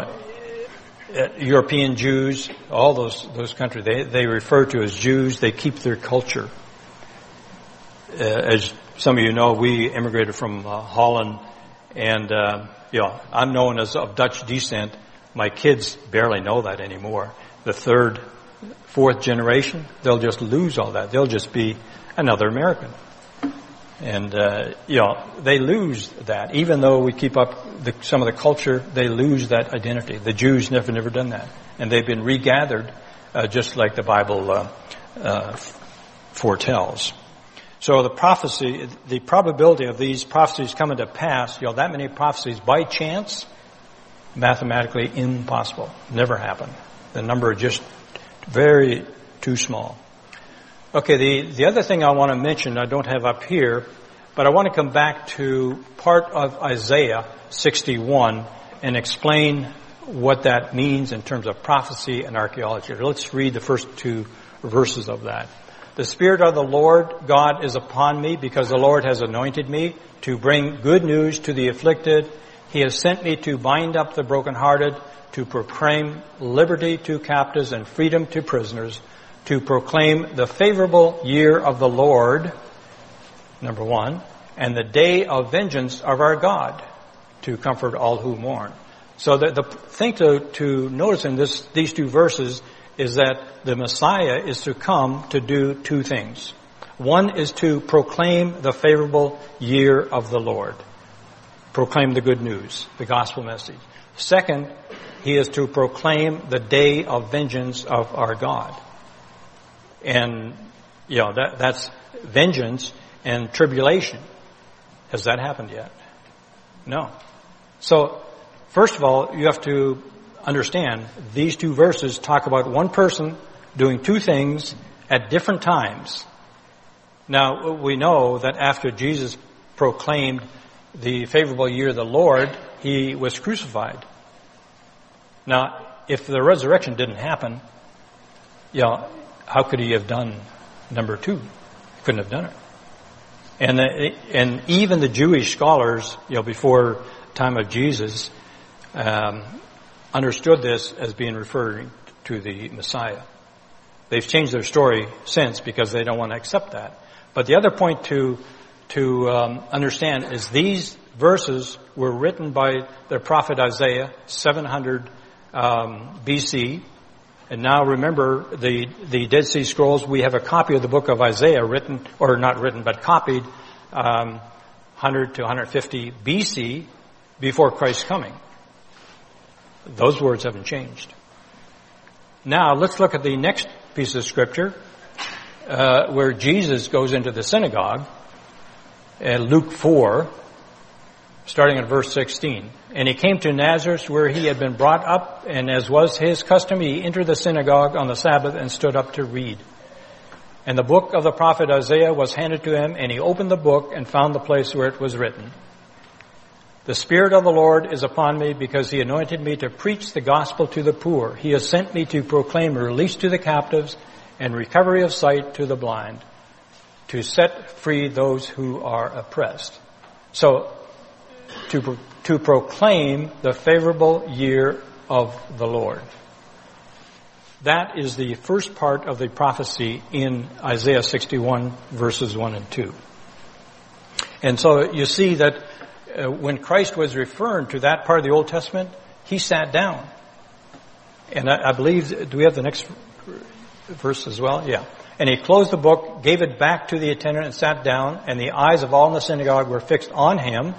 A: European Jews, all those those countries, they they refer to as Jews. They keep their culture. Uh, as some of you know, we immigrated from uh, Holland and, uh, you know, I'm known as of Dutch descent. My kids barely know that anymore. The third, fourth generation, they'll just lose all that. They'll just be another American. And, uh, you know, they lose that. Even though we keep up the, some of the culture, they lose that identity. The Jews never, never done that. And they've been regathered, uh, just like the Bible, uh, uh foretells. So the prophecy, the probability of these prophecies coming to pass, you know, that many prophecies by chance, mathematically impossible. Never happened. The number is just very too small. Okay, the, the other thing I want to mention, I don't have up here, but I want to come back to part of Isaiah 61 and explain what that means in terms of prophecy and archaeology. Let's read the first two verses of that. The Spirit of the Lord God is upon me because the Lord has anointed me to bring good news to the afflicted. He has sent me to bind up the brokenhearted, to proclaim liberty to captives and freedom to prisoners, to proclaim the favorable year of the Lord, number one, and the day of vengeance of our God, to comfort all who mourn. So the, the thing to, to notice in this, these two verses is that the Messiah is to come to do two things. One is to proclaim the favorable year of the Lord. Proclaim the good news, the gospel message. Second, he is to proclaim the day of vengeance of our God. And, you know, that, that's vengeance and tribulation. Has that happened yet? No. So, first of all, you have to understand these two verses talk about one person doing two things at different times. Now, we know that after Jesus proclaimed the favorable year of the Lord, he was crucified. Now, if the resurrection didn't happen, you know, how could he have done number two? He couldn't have done it. And, and even the Jewish scholars, you know, before time of Jesus, um, understood this as being referring to the Messiah. They've changed their story since because they don't want to accept that. But the other point to to um, understand is these verses were written by the prophet Isaiah 700 um, BC, and now remember the, the Dead Sea Scrolls, we have a copy of the book of Isaiah written, or not written, but copied, um, 100 to 150 BC before Christ's coming. Those words haven't changed. Now let's look at the next piece of scripture, uh, where Jesus goes into the synagogue, in Luke 4, starting at verse 16. And he came to Nazareth where he had been brought up, and as was his custom, he entered the synagogue on the Sabbath and stood up to read. And the book of the prophet Isaiah was handed to him, and he opened the book and found the place where it was written. The Spirit of the Lord is upon me because he anointed me to preach the gospel to the poor. He has sent me to proclaim release to the captives and recovery of sight to the blind, to set free those who are oppressed. So to, to proclaim the favorable year of the Lord. That is the first part of the prophecy in Isaiah 61 verses 1 and 2. And so you see that uh, when Christ was referring to that part of the Old Testament, he sat down. And I, I believe, do we have the next verse as well? Yeah. And he closed the book, gave it back to the attendant and sat down, and the eyes of all in the synagogue were fixed on him.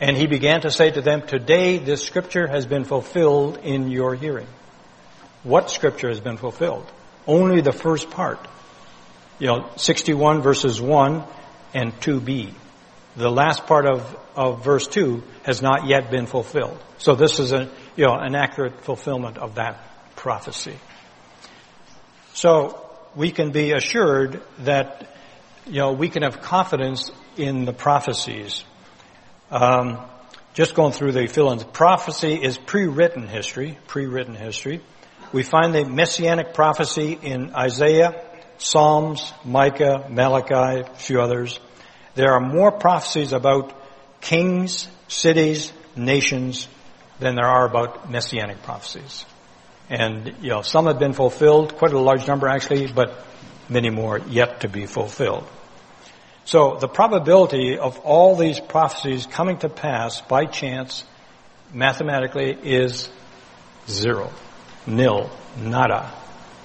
A: And he began to say to them, Today this scripture has been fulfilled in your hearing. What scripture has been fulfilled? Only the first part. You know, 61 verses 1 and 2b. The last part of, of verse 2 has not yet been fulfilled. So this is a, you know, an accurate fulfillment of that prophecy. So we can be assured that, you know, we can have confidence in the prophecies um, just going through the fill-ins. Prophecy is pre-written history, pre-written history. We find the messianic prophecy in Isaiah, Psalms, Micah, Malachi, a few others. There are more prophecies about kings, cities, nations than there are about messianic prophecies. And, you know, some have been fulfilled, quite a large number actually, but many more yet to be fulfilled. So the probability of all these prophecies coming to pass by chance mathematically is zero, nil, nada,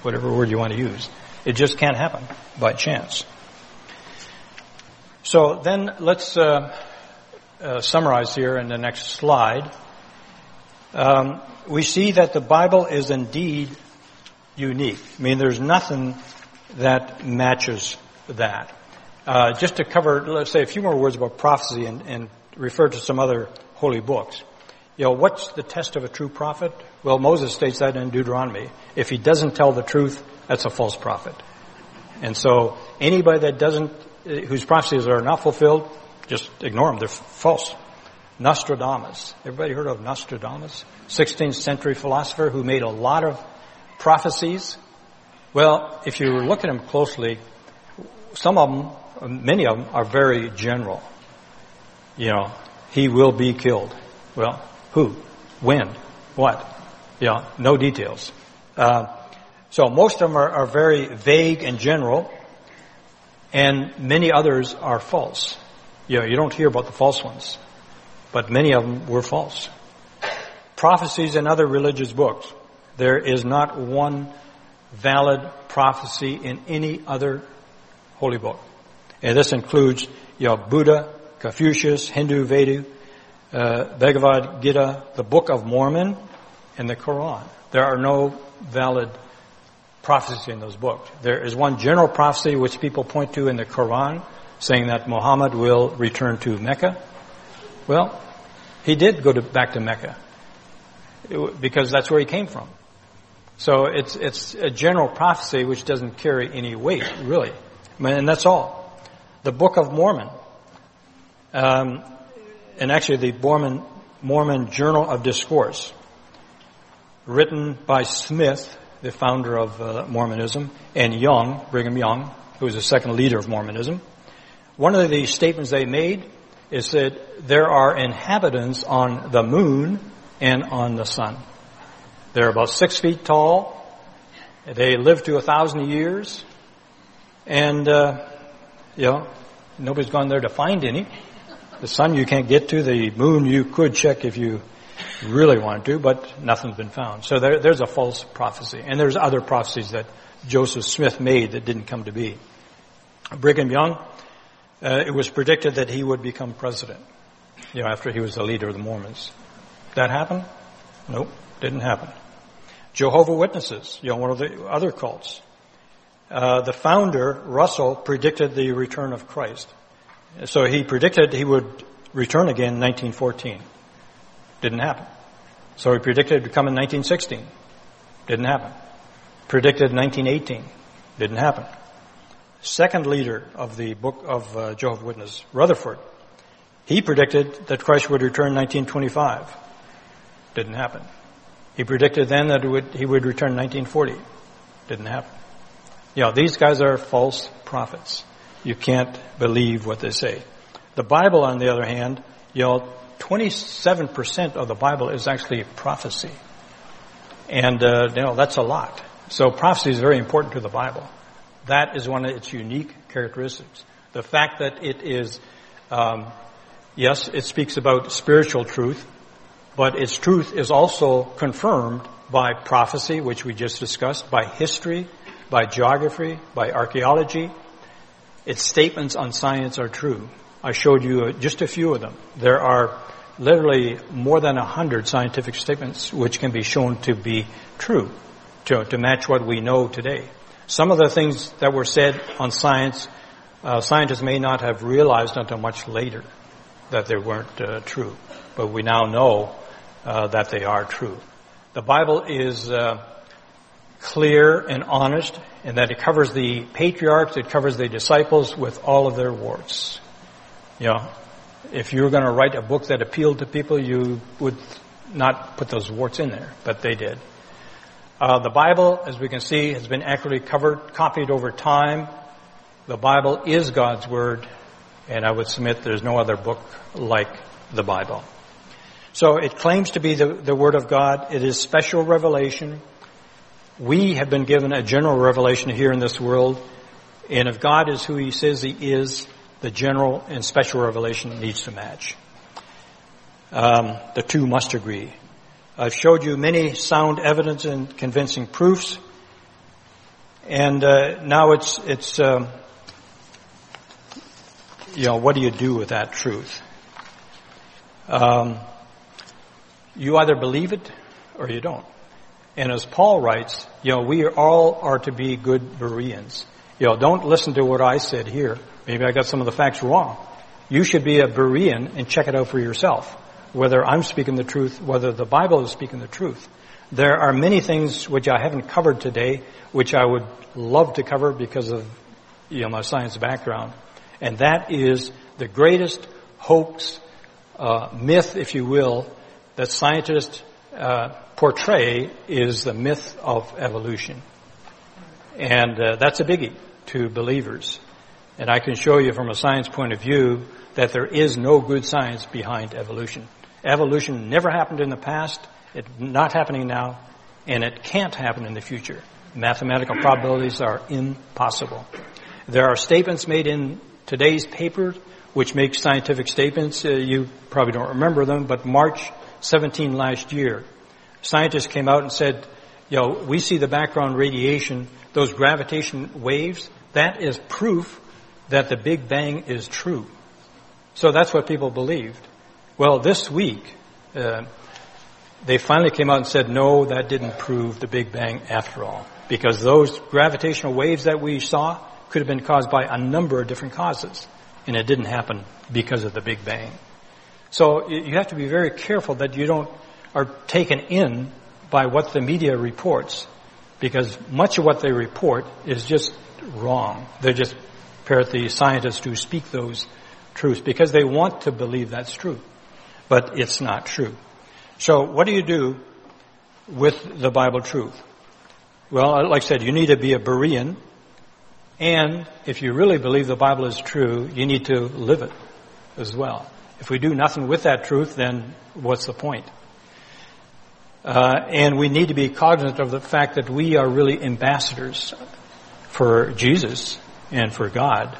A: whatever word you want to use. It just can't happen by chance. So then let's uh, uh, summarize here in the next slide. Um, we see that the Bible is indeed unique. I mean, there's nothing that matches that. Uh, just to cover, let's say, a few more words about prophecy and, and refer to some other holy books. You know, what's the test of a true prophet? Well, Moses states that in Deuteronomy. If he doesn't tell the truth, that's a false prophet. And so anybody that doesn't, whose prophecies are not fulfilled, just ignore them. They're false. Nostradamus. Everybody heard of Nostradamus? 16th century philosopher who made a lot of prophecies. Well, if you look at him closely, some of them, many of them are very general. You know, he will be killed. Well, who? When? What? Yeah, no details. Uh, so most of them are, are very vague and general, and many others are false. You know, you don't hear about the false ones, but many of them were false. Prophecies in other religious books. There is not one valid prophecy in any other holy book. And this includes, you know, Buddha, Confucius, Hindu, Vedic, uh, Bhagavad Gita, the Book of Mormon, and the Quran. There are no valid prophecies in those books. There is one general prophecy which people point to in the Quran, saying that Muhammad will return to Mecca. Well, he did go to, back to Mecca because that's where he came from. So it's it's a general prophecy which doesn't carry any weight, really, and that's all. The Book of Mormon um, and actually the Mormon, Mormon Journal of Discourse, written by Smith, the founder of uh, Mormonism, and Young, Brigham Young, who was the second leader of Mormonism. One of the statements they made is that there are inhabitants on the moon and on the sun. They're about six feet tall. They live to a thousand years. And, uh, you know, nobody's gone there to find any. The sun you can't get to. The moon you could check if you really wanted to, but nothing's been found. So there, there's a false prophecy. And there's other prophecies that Joseph Smith made that didn't come to be. Brigham Young, uh, it was predicted that he would become president, you know, after he was the leader of the Mormons. That happened? Nope, didn't happen. Jehovah Witnesses, you know, one of the other cults. Uh, the founder, Russell, predicted the return of Christ. So he predicted he would return again in 1914. Didn't happen. So he predicted it would come in 1916. Didn't happen. Predicted 1918. Didn't happen. Second leader of the book of uh, Jehovah's Witnesses, Rutherford, he predicted that Christ would return in 1925. Didn't happen. He predicted then that would, he would return in 1940. Didn't happen. You know, these guys are false prophets you can't believe what they say. The Bible, on the other hand, you know, 27% of the Bible is actually prophecy. And, uh, you know, that's a lot. So prophecy is very important to the Bible. That is one of its unique characteristics. The fact that it is, um, yes, it speaks about spiritual truth, but its truth is also confirmed by prophecy, which we just discussed, by history, by geography, by archaeology, its statements on science are true. I showed you just a few of them. There are literally more than a hundred scientific statements which can be shown to be true, to, to match what we know today. Some of the things that were said on science, uh, scientists may not have realized until much later that they weren't uh, true, but we now know uh, that they are true. The Bible is uh, clear and honest and that it covers the patriarchs, it covers the disciples with all of their warts. You know, if you were going to write a book that appealed to people, you would not put those warts in there, but they did. Uh, the Bible, as we can see, has been accurately covered, copied over time. The Bible is God's Word, and I would submit there's no other book like the Bible. So it claims to be the, the Word of God. It is special revelation. We have been given a general revelation here in this world, and if God is who He says He is, the general and special revelation needs to match. Um, the two must agree. I've showed you many sound evidence and convincing proofs, and uh, now it's it's um, you know, what do you do with that truth? Um, you either believe it or you don't. And as Paul writes, you know, we all are to be good Bereans. You know, don't listen to what I said here. Maybe I got some of the facts wrong. You should be a Berean and check it out for yourself. Whether I'm speaking the truth, whether the Bible is speaking the truth. There are many things which I haven't covered today, which I would love to cover because of, you know, my science background. And that is the greatest hoax, uh, myth, if you will, that scientists uh, portray is the myth of evolution. And uh, that's a biggie to believers. And I can show you from a science point of view that there is no good science behind evolution. Evolution never happened in the past. It's not happening now, and it can't happen in the future. Mathematical probabilities are impossible. There are statements made in today's paper which make scientific statements. Uh, you probably don't remember them, but March 17 last year, scientists came out and said, you know, we see the background radiation, those gravitation waves, that is proof that the Big Bang is true. So that's what people believed. Well, this week, uh, they finally came out and said, no, that didn't prove the Big Bang after all. Because those gravitational waves that we saw could have been caused by a number of different causes. And it didn't happen because of the Big Bang. So you have to be very careful that you don't are taken in by what the media reports because much of what they report is just wrong. They're just parrot the scientists who speak those truths because they want to believe that's true. But it's not true. So what do you do with the Bible truth? Well, like I said, you need to be a Berean. And if you really believe the Bible is true, you need to live it as well. If we do nothing with that truth, then what's the point? Uh, and we need to be cognizant of the fact that we are really ambassadors for Jesus and for God.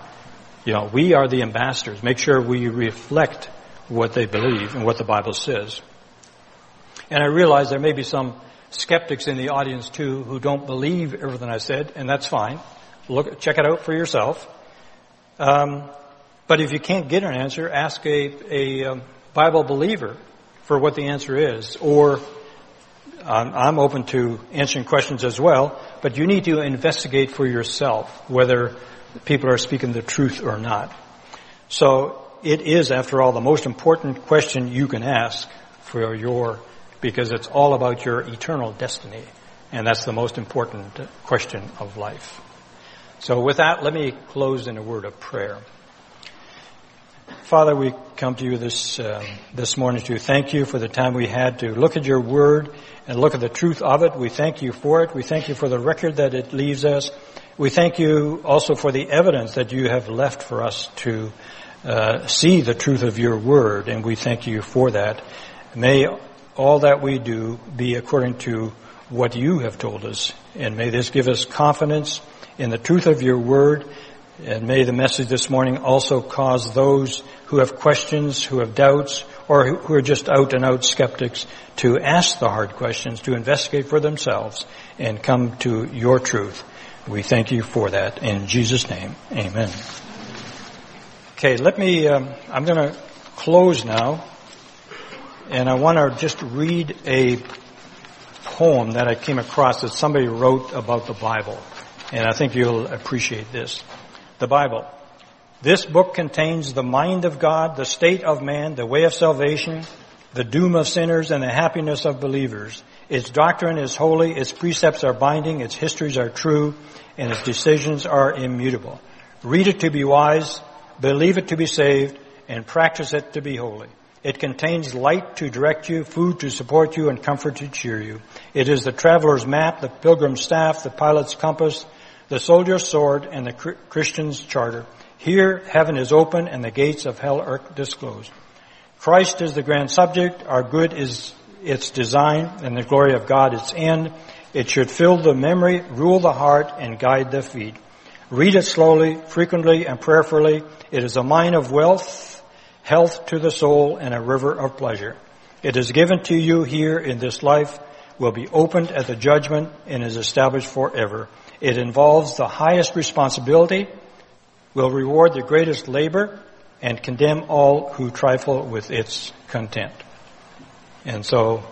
A: You know, we are the ambassadors. Make sure we reflect what they believe and what the Bible says. And I realize there may be some skeptics in the audience too who don't believe everything I said, and that's fine. Look, check it out for yourself. Um, but if you can't get an answer, ask a, a um, Bible believer for what the answer is, or um, I'm open to answering questions as well. But you need to investigate for yourself whether people are speaking the truth or not. So it is, after all, the most important question you can ask for your because it's all about your eternal destiny. And that's the most important question of life. So with that, let me close in a word of prayer. Father, we come to you this uh, this morning to thank you for the time we had to look at your word and look at the truth of it. We thank you for it. We thank you for the record that it leaves us. We thank you also for the evidence that you have left for us to uh, see the truth of your word, and we thank you for that. May all that we do be according to what you have told us. And may this give us confidence in the truth of your word. And may the message this morning also cause those who have questions, who have doubts, or who are just out and out skeptics to ask the hard questions, to investigate for themselves and come to your truth. We thank you for that. In Jesus' name, amen. Okay, let me, um, I'm going to close now and I want to just read a poem that I came across that somebody wrote about the Bible. And I think you'll appreciate this. The Bible. This book contains the mind of God, the state of man, the way of salvation, the doom of sinners, and the happiness of believers. Its doctrine is holy, its precepts are binding, its histories are true, and its decisions are immutable. Read it to be wise, believe it to be saved, and practice it to be holy. It contains light to direct you, food to support you, and comfort to cheer you. It is the traveler's map, the pilgrim's staff, the pilot's compass, the soldier's sword, and the Christian's charter. Here, heaven is open and the gates of hell are disclosed. Christ is the grand subject, our good is its design, and the glory of God its end. It should fill the memory, rule the heart, and guide the feet. Read it slowly, frequently, and prayerfully. It is a mine of wealth, health to the soul, and a river of pleasure. It is given to you here in this life, will be opened at the judgment, and is established forever. It involves the highest responsibility, will reward the greatest labor, and condemn all who trifle with its content. And so,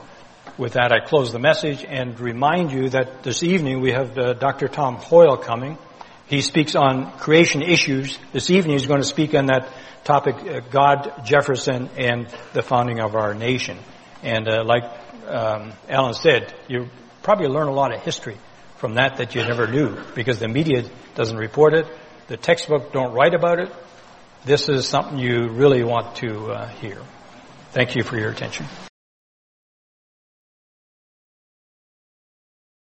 A: with that, I close the message and remind you that this evening we have uh, Dr. Tom Hoyle coming. He speaks on creation issues. This evening he's going to speak on that topic, uh, God, Jefferson, and the founding of our nation. And uh, like um, Alan said, you probably learn a lot of history from that that you never knew because the media doesn't report it, the textbook don't write about it. This is something you really want to uh, hear. Thank you for your attention.